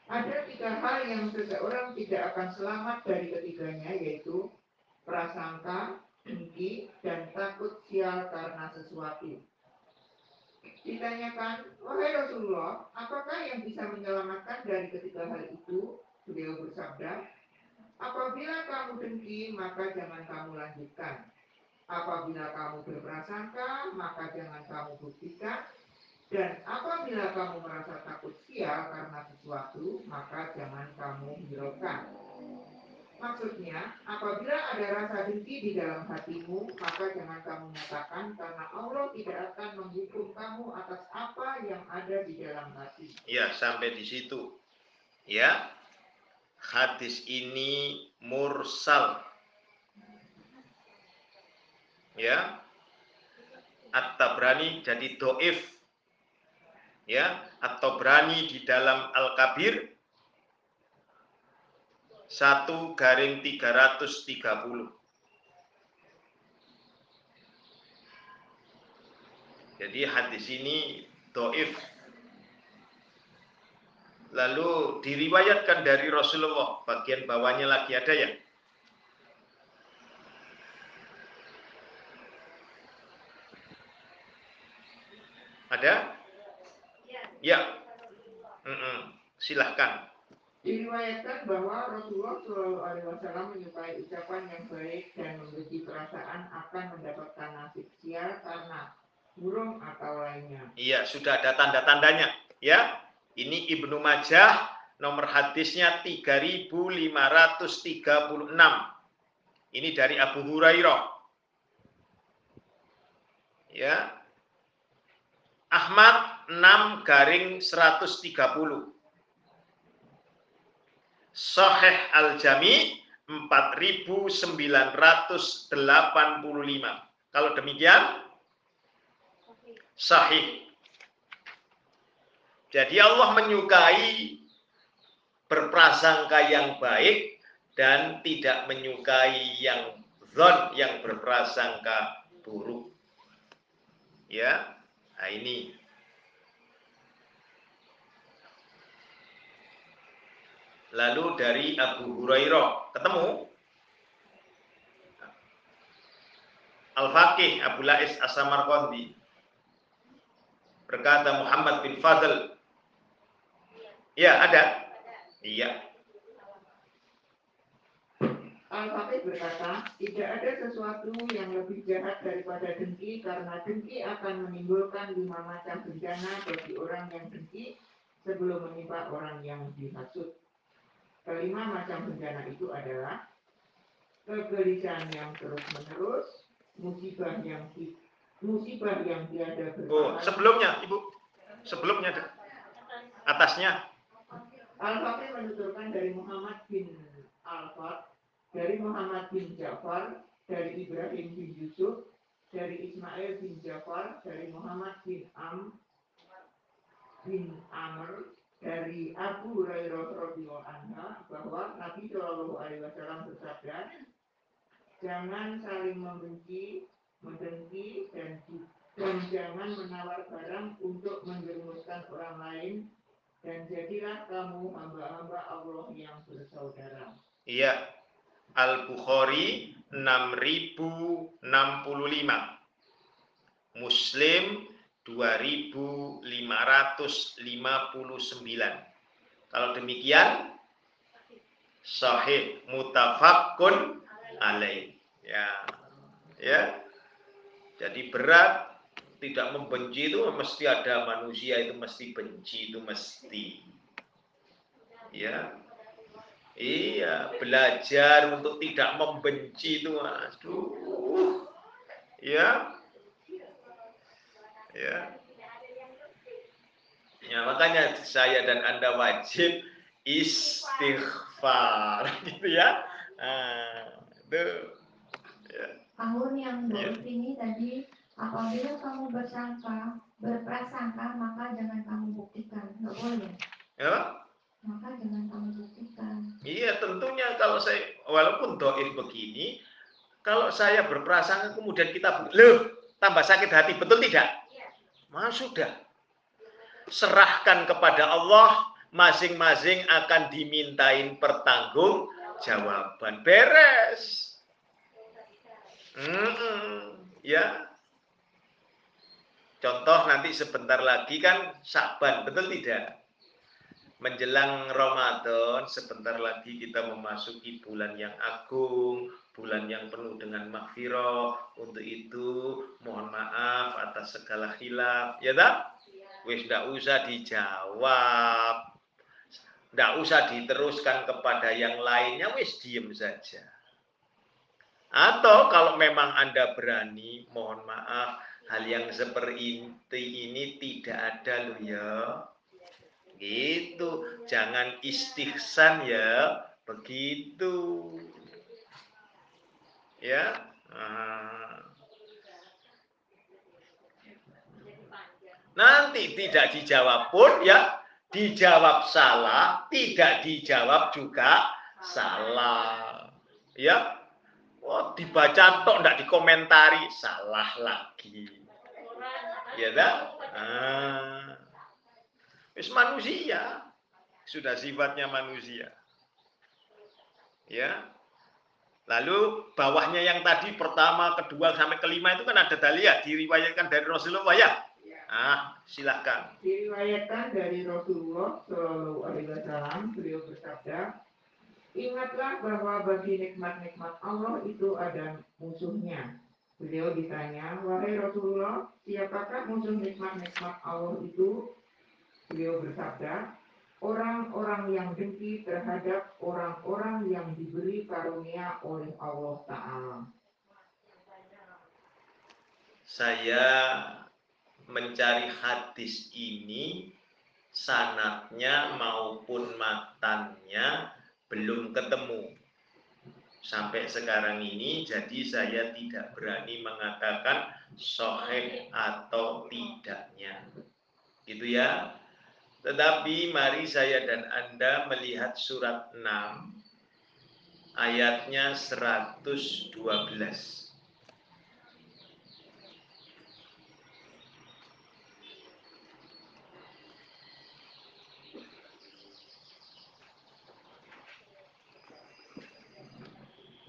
ada tiga hal yang seseorang tidak akan selamat dari ketiganya, yaitu prasangka, dengki, dan takut sial karena sesuatu. Ditanyakan, wahai Rasulullah, apakah yang bisa menyelamatkan dari ketiga hal itu? Beliau bersabda, apabila kamu dengki, maka jangan kamu lanjutkan. Apabila kamu berprasangka, maka jangan kamu buktikan. Dan apabila kamu merasa takut sial karena sesuatu, maka jangan kamu hiraukan. Maksudnya, apabila ada rasa dengki di dalam hatimu, maka jangan kamu nyatakan karena Allah tidak akan menghukum kamu atas apa yang ada di dalam hati. Ya, sampai di situ. Ya. Hadis ini mursal. Ya. At-Tabrani jadi doif. Ya, At-Tabrani di dalam Al-Kabir 1 garing 330. Jadi hadis ini doif. Lalu diriwayatkan dari Rasulullah. Bagian bawahnya lagi ada ya? Ada? Ya. Mm-mm. Silahkan. Diriwayatkan bahwa Rasulullah Shallallahu Alaihi Wasallam menyukai ucapan yang baik dan memiliki perasaan akan mendapatkan nasib sial karena burung atau lainnya. Iya, sudah ada tanda-tandanya. Ya, ini Ibnu Majah, nomor hadisnya 3536. Ini dari Abu Hurairah. Ya. Ahmad 6 garing 130. Sahih Al-Jami 4985. Kalau demikian sahih. Jadi Allah menyukai berprasangka yang baik dan tidak menyukai yang zon yang berprasangka buruk. Ya, nah ini Lalu dari Abu Hurairah. Ketemu? Al-Faqih Abu Lais As-Samarqandi. Berkata Muhammad bin Fadl. Ya ada? Iya. Al-Fatih berkata, tidak ada sesuatu yang lebih jahat daripada dengki karena dengki akan menimbulkan lima macam bencana bagi orang yang dengki sebelum menimpa orang yang dihasut. Kelima macam bencana itu adalah kegelisahan yang terus-menerus, musibah yang musibah yang tiada Oh, bertahan. sebelumnya Ibu. Sebelumnya atasnya. Al-Fatih menuturkan dari Muhammad bin Al-Fat, dari Muhammad bin Ja'far, dari Ibrahim bin Yusuf, dari Ismail bin Ja'far, dari Muhammad bin Am bin Amr, dari Abu Hurairah radhiyallahu anha bahwa Nabi Shallallahu alaihi wasallam bersabda, jangan saling membenci, mendengki dan dan jangan menawar barang untuk menjerumuskan orang lain dan jadilah kamu hamba-hamba Allah yang bersaudara. Iya. Al-Bukhari 6065. Muslim 2559. Kalau demikian sahih mutafakun alaih. Ya. Ya. Jadi berat tidak membenci itu mesti ada manusia itu mesti benci itu mesti. Ya. Iya, belajar untuk tidak membenci itu, aduh, ya, ya, ya makanya saya dan anda wajib istighfar, gitu ya, nah, itu, ya. tahun yang Iya. baik ini tadi apabila kamu bersangka berprasangka maka jangan kamu buktikan nggak boleh ya. maka jangan kamu buktikan Iya tentunya kalau saya walaupun doif begini, kalau saya berprasangka kemudian kita loh tambah sakit hati betul tidak? Mas sudah serahkan kepada Allah masing-masing akan dimintain pertanggung jawaban beres. Mm-mm, ya. Contoh nanti sebentar lagi kan Saban, betul tidak? menjelang Ramadan sebentar lagi kita memasuki bulan yang agung, bulan yang penuh dengan maghfirah. Untuk itu mohon maaf atas segala khilaf, ya tak? Wis ndak usah dijawab. Ndak usah diteruskan kepada yang lainnya, wis diem saja. Atau kalau memang Anda berani, mohon maaf, hal yang seperti ini tidak ada loh ya. Gitu, jangan istihsan ya, begitu ya eh, nanti tidak dijawab pun ya dijawab salah tidak dijawab juga salah. Ya oh, dibaca tok tidak dikomentari salah lagi. Ya dah. Eh, wis manusia sudah sifatnya manusia. Ya. Lalu bawahnya yang tadi pertama, kedua sampai kelima itu kan ada dalil ya diriwayatkan dari Rasulullah ya. Ah, silahkan. Diriwayatkan dari Rasulullah Shallallahu Alaihi Wasallam, beliau bersabda, ingatlah bahwa bagi nikmat-nikmat Allah itu ada musuhnya. Beliau ditanya, wahai Rasulullah, siapakah musuh nikmat-nikmat Allah itu? Beliau bersabda, orang-orang yang dengki terhadap orang-orang yang diberi karunia oleh Allah Ta'ala. Saya mencari hadis ini sanatnya maupun matannya belum ketemu. Sampai sekarang ini jadi saya tidak berani mengatakan sahih atau tidaknya. Gitu ya tetapi mari saya dan Anda melihat surat 6 ayatnya 112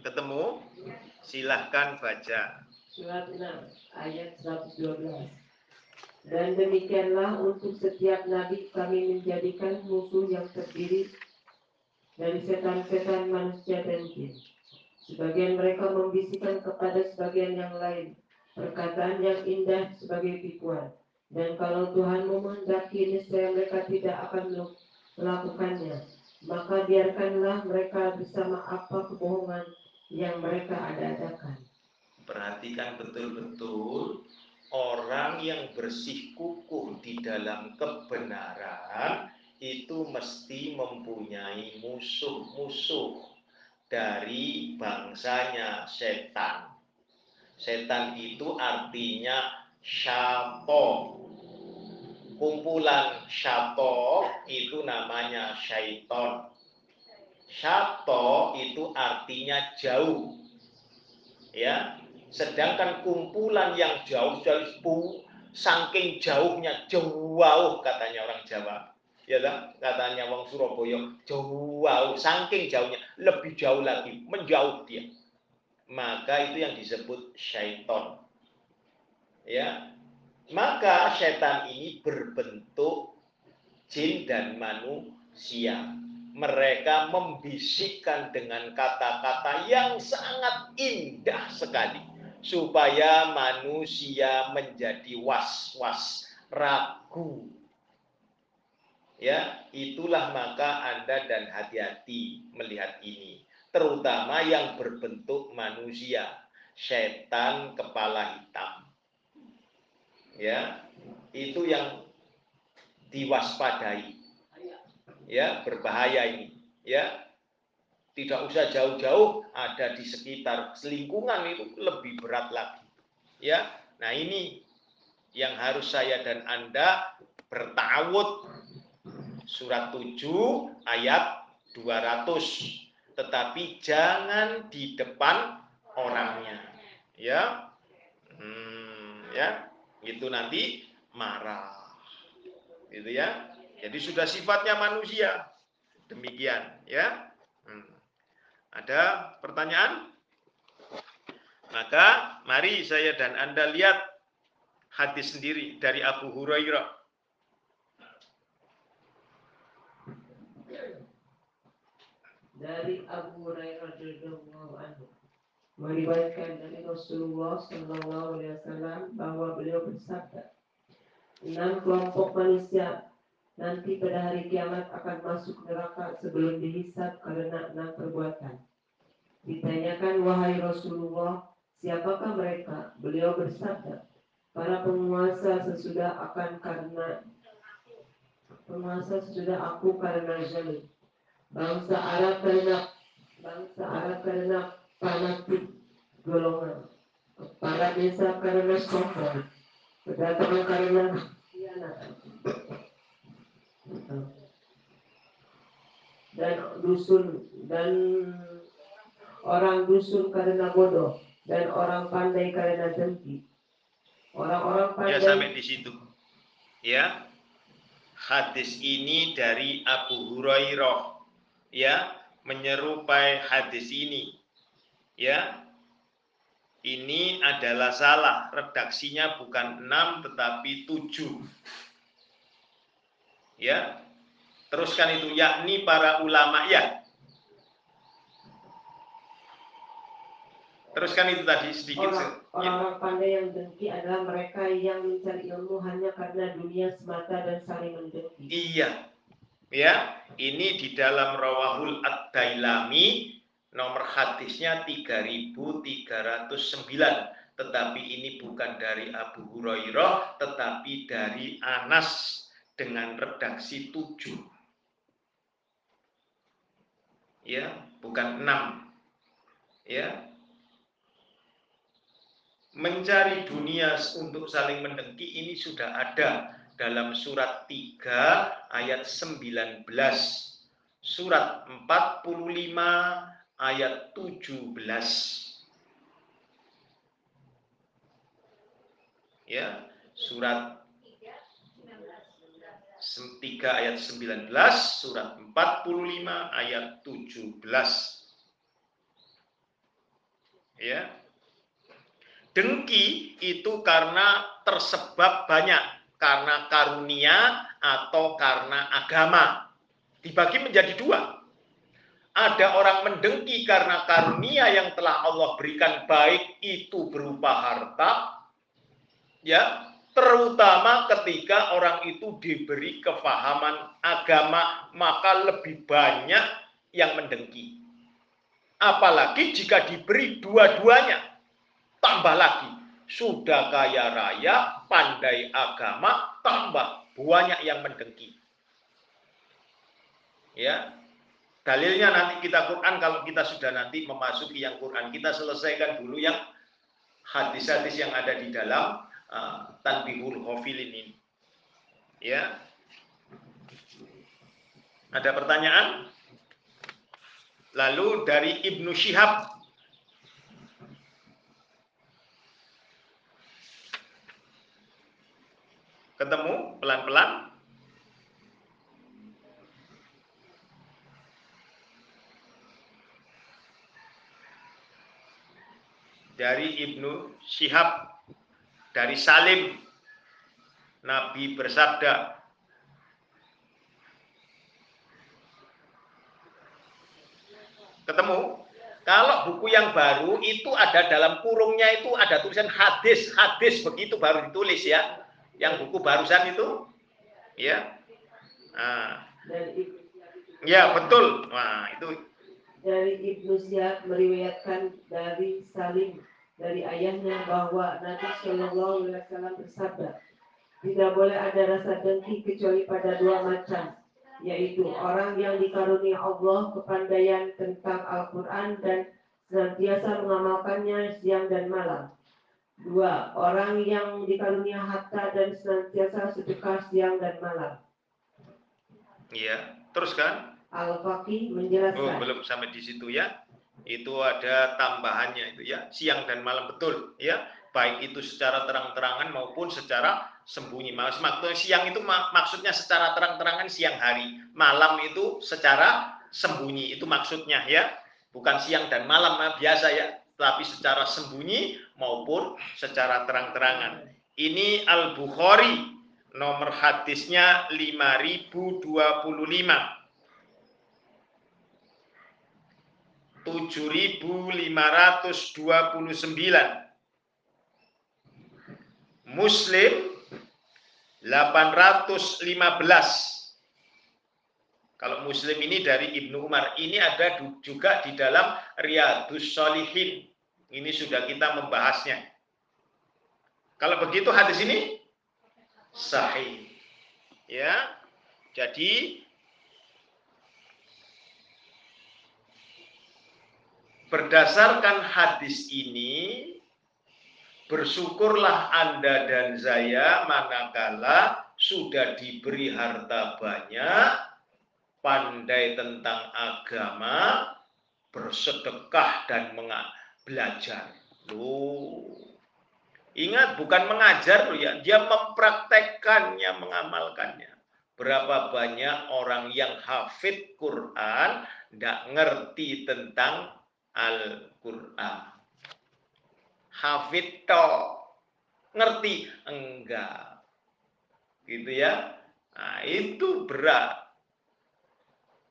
Ketemu? Silahkan baca. Surat 6 ayat 112. Dan demikianlah untuk setiap nabi kami menjadikan musuh yang terdiri dari setan-setan manusia dan jin. Sebagian mereka membisikkan kepada sebagian yang lain perkataan yang indah sebagai tipuan. Dan kalau Tuhan menghendaki niscaya mereka tidak akan melakukannya. Maka biarkanlah mereka bersama apa kebohongan yang mereka ada-adakan. Perhatikan betul-betul orang yang bersih kukuh di dalam kebenaran itu mesti mempunyai musuh-musuh dari bangsanya setan. Setan itu artinya syato. Kumpulan syato itu namanya syaiton. Syato itu artinya jauh. Ya, sedangkan kumpulan yang jauh jauh saking jauhnya jauh katanya orang Jawa. Ya kan? katanya wong Surabaya jauh saking jauhnya lebih jauh lagi menjauh dia. Maka itu yang disebut syaiton. Ya. Maka setan ini berbentuk jin dan manusia mereka membisikkan dengan kata-kata yang sangat indah sekali supaya manusia menjadi was-was, ragu. Ya, itulah maka Anda dan hati-hati melihat ini, terutama yang berbentuk manusia, setan kepala hitam. Ya, itu yang diwaspadai ya berbahaya ini ya tidak usah jauh-jauh ada di sekitar selingkungan itu lebih berat lagi. Ya nah ini yang harus saya dan Anda bertawud. Surat 7 ayat 200 tetapi jangan di depan orangnya. Ya. Hmm, ya. Itu nanti marah. Gitu ya. Jadi sudah sifatnya manusia. Demikian ya. Ada pertanyaan? Maka mari saya dan Anda lihat hadis sendiri dari Abu Hurairah. Dari Abu Hurairah radhiyallahu anhu meriwayatkan dari Rasulullah Shallallahu Alaihi Wasallam bahwa beliau bersabda, enam kelompok manusia nanti pada hari kiamat akan masuk neraka sebelum dihisap karena enam perbuatan. Ditanyakan, wahai Rasulullah, siapakah mereka? Beliau bersabda, para penguasa sesudah akan karena penguasa sesudah aku karena zalim. Bangsa Arab karena bangsa Arab karena fanatik golongan. Para desa karena sombong. Pedagang karena. Dan dusun dan orang dusun karena bodoh dan orang pandai karena dengki. Orang-orang Ya pandai sampai di situ. Ya. Hadis ini dari Abu Hurairah. Ya, menyerupai hadis ini. Ya. Ini adalah salah. Redaksinya bukan 6 tetapi 7. Ya. Teruskan itu yakni para ulama ya. Teruskan itu tadi sedikit. orang, Ya. orang-orang pandai yang dengki adalah mereka yang mencari ilmu hanya karena dunia semata dan saling mendengki. Iya. Ya, ini di dalam Rawahul Ad-Dailami nomor hadisnya 3309. Tetapi ini bukan dari Abu Hurairah, tetapi dari Anas dengan redaksi 7. Ya, bukan 6. Ya. Mencari dunia untuk saling mendengki ini sudah ada dalam surat 3 ayat 19, surat 45 ayat 17. Ya, surat 3 ayat 19, surat 45 ayat 17. Ya. Dengki itu karena tersebab banyak karena karunia atau karena agama. Dibagi menjadi dua. Ada orang mendengki karena karunia yang telah Allah berikan baik itu berupa harta. Ya, terutama ketika orang itu diberi kefahaman agama, maka lebih banyak yang mendengki. Apalagi jika diberi dua-duanya. Tambah lagi, sudah kaya raya, pandai agama, tambah banyak yang mendengki. Ya, dalilnya nanti kita Quran kalau kita sudah nanti memasuki yang Quran kita selesaikan dulu yang hadis-hadis yang ada di dalam uh, Tanbihul ini. Ya. Ada pertanyaan? Lalu dari Ibnu Syihab ketemu pelan-pelan dari Ibnu Syihab dari Salim Nabi bersabda ketemu? Kalau buku yang baru itu ada dalam kurungnya itu ada tulisan hadis hadis begitu baru ditulis ya. Yang buku barusan itu ya. Nah, ya betul. Nah itu. Dari Ibnu Syihab meriwayatkan dari Salim dari ayahnya bahwa Nabi Shallallahu Alaihi Wasallam bersabda, tidak boleh ada rasa dengki kecuali pada dua macam, yaitu orang yang dikarunia Allah kepandaian tentang Al-Quran dan senantiasa mengamalkannya siang dan malam. Dua, orang yang dikarunia harta dan senantiasa sedekah siang dan malam. ya terus kan Al-Faqih Oh, menjelaskan. belum sampai di situ ya. Itu ada tambahannya itu ya, siang dan malam betul ya. Baik itu secara terang-terangan maupun secara sembunyi. Maksudnya siang itu mak- maksudnya secara terang-terangan siang hari. Malam itu secara sembunyi itu maksudnya ya. Bukan siang dan malam ah, biasa ya, tapi secara sembunyi maupun secara terang-terangan. Ini Al-Bukhari nomor hadisnya 5025. 7529 Muslim 815 kalau Muslim ini dari Ibnu Umar ini ada juga di dalam Riyadus Solihin ini sudah kita membahasnya. Kalau begitu hadis ini? Sahih. Ya jadi Berdasarkan hadis ini, bersyukurlah Anda dan saya manakala sudah diberi harta banyak, pandai tentang agama, bersedekah dan belajar. Loh. Ingat bukan mengajar loh ya, dia mempraktekkannya, mengamalkannya. Berapa banyak orang yang hafid Quran tidak ngerti tentang Al-Quran. Hafid toh ngerti? Enggak. Gitu ya? Nah itu berat.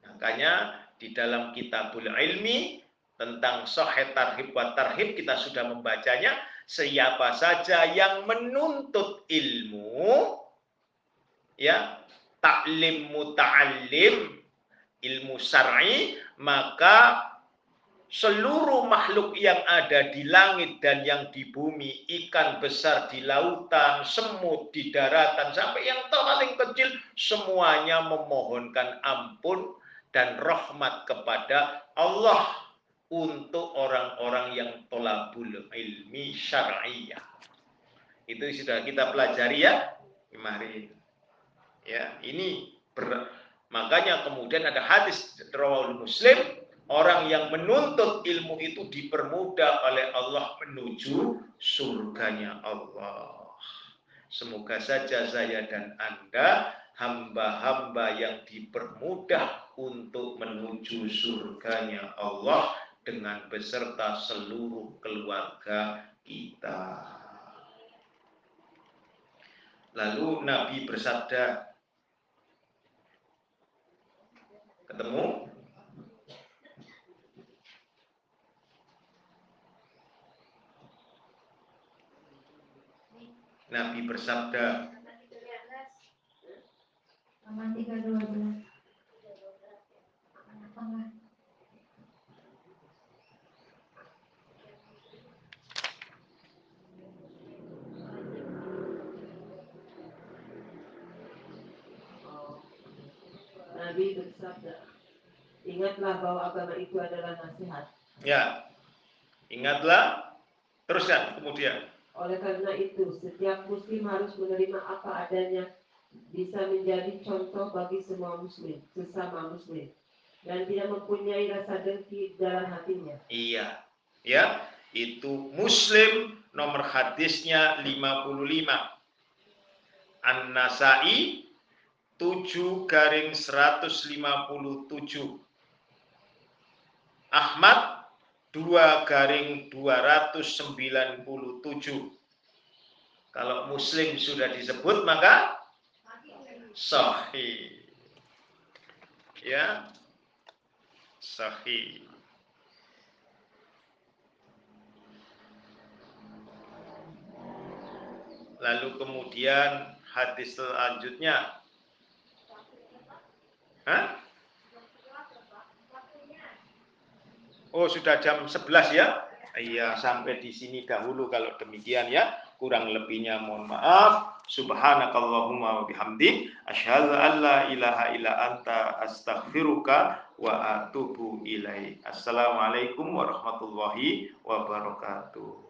Makanya di dalam kitabul ilmi tentang sahih tarhib wa tarhib kita sudah membacanya siapa saja yang menuntut ilmu ya taklim muta'allim ilmu syar'i maka seluruh makhluk yang ada di langit dan yang di bumi, ikan besar di lautan, semut di daratan, sampai yang paling kecil, semuanya memohonkan ampun dan rahmat kepada Allah untuk orang-orang yang tolabul ilmi syar'iyah. Itu sudah kita pelajari ya kemarin. Ya, ini ber, makanya kemudian ada hadis rawal Muslim Orang yang menuntut ilmu itu dipermudah oleh Allah menuju surganya Allah. Semoga saja saya dan Anda hamba-hamba yang dipermudah untuk menuju surganya Allah dengan beserta seluruh keluarga kita. Lalu Nabi bersabda, ketemu Nabi bersabda Halaman 312. Tengah. Nabi bersabda, ingatlah bahwa agama itu adalah nasihat. Ya. Ingatlah teruskan kemudian Oleh karena itu, setiap muslim harus menerima apa adanya bisa menjadi contoh bagi semua muslim, sesama muslim. Dan tidak mempunyai rasa dengki dalam hatinya. Iya. Ya, itu Muslim nomor hadisnya 55. An-Nasai 7 garing 157. Ahmad 2 garing 297. Kalau Muslim sudah disebut maka sahih. Ya. Sahih. Lalu kemudian hadis selanjutnya. Hah? Oh, sudah jam 11 ya? Iya, sampai di sini dahulu kalau demikian ya. Kurang lebihnya mohon maaf. Subhanakallahumma wa bihamdik asyhadu an la ilaha illa anta astaghfiruka wa atubu ilaik. Assalamualaikum warahmatullahi wabarakatuh.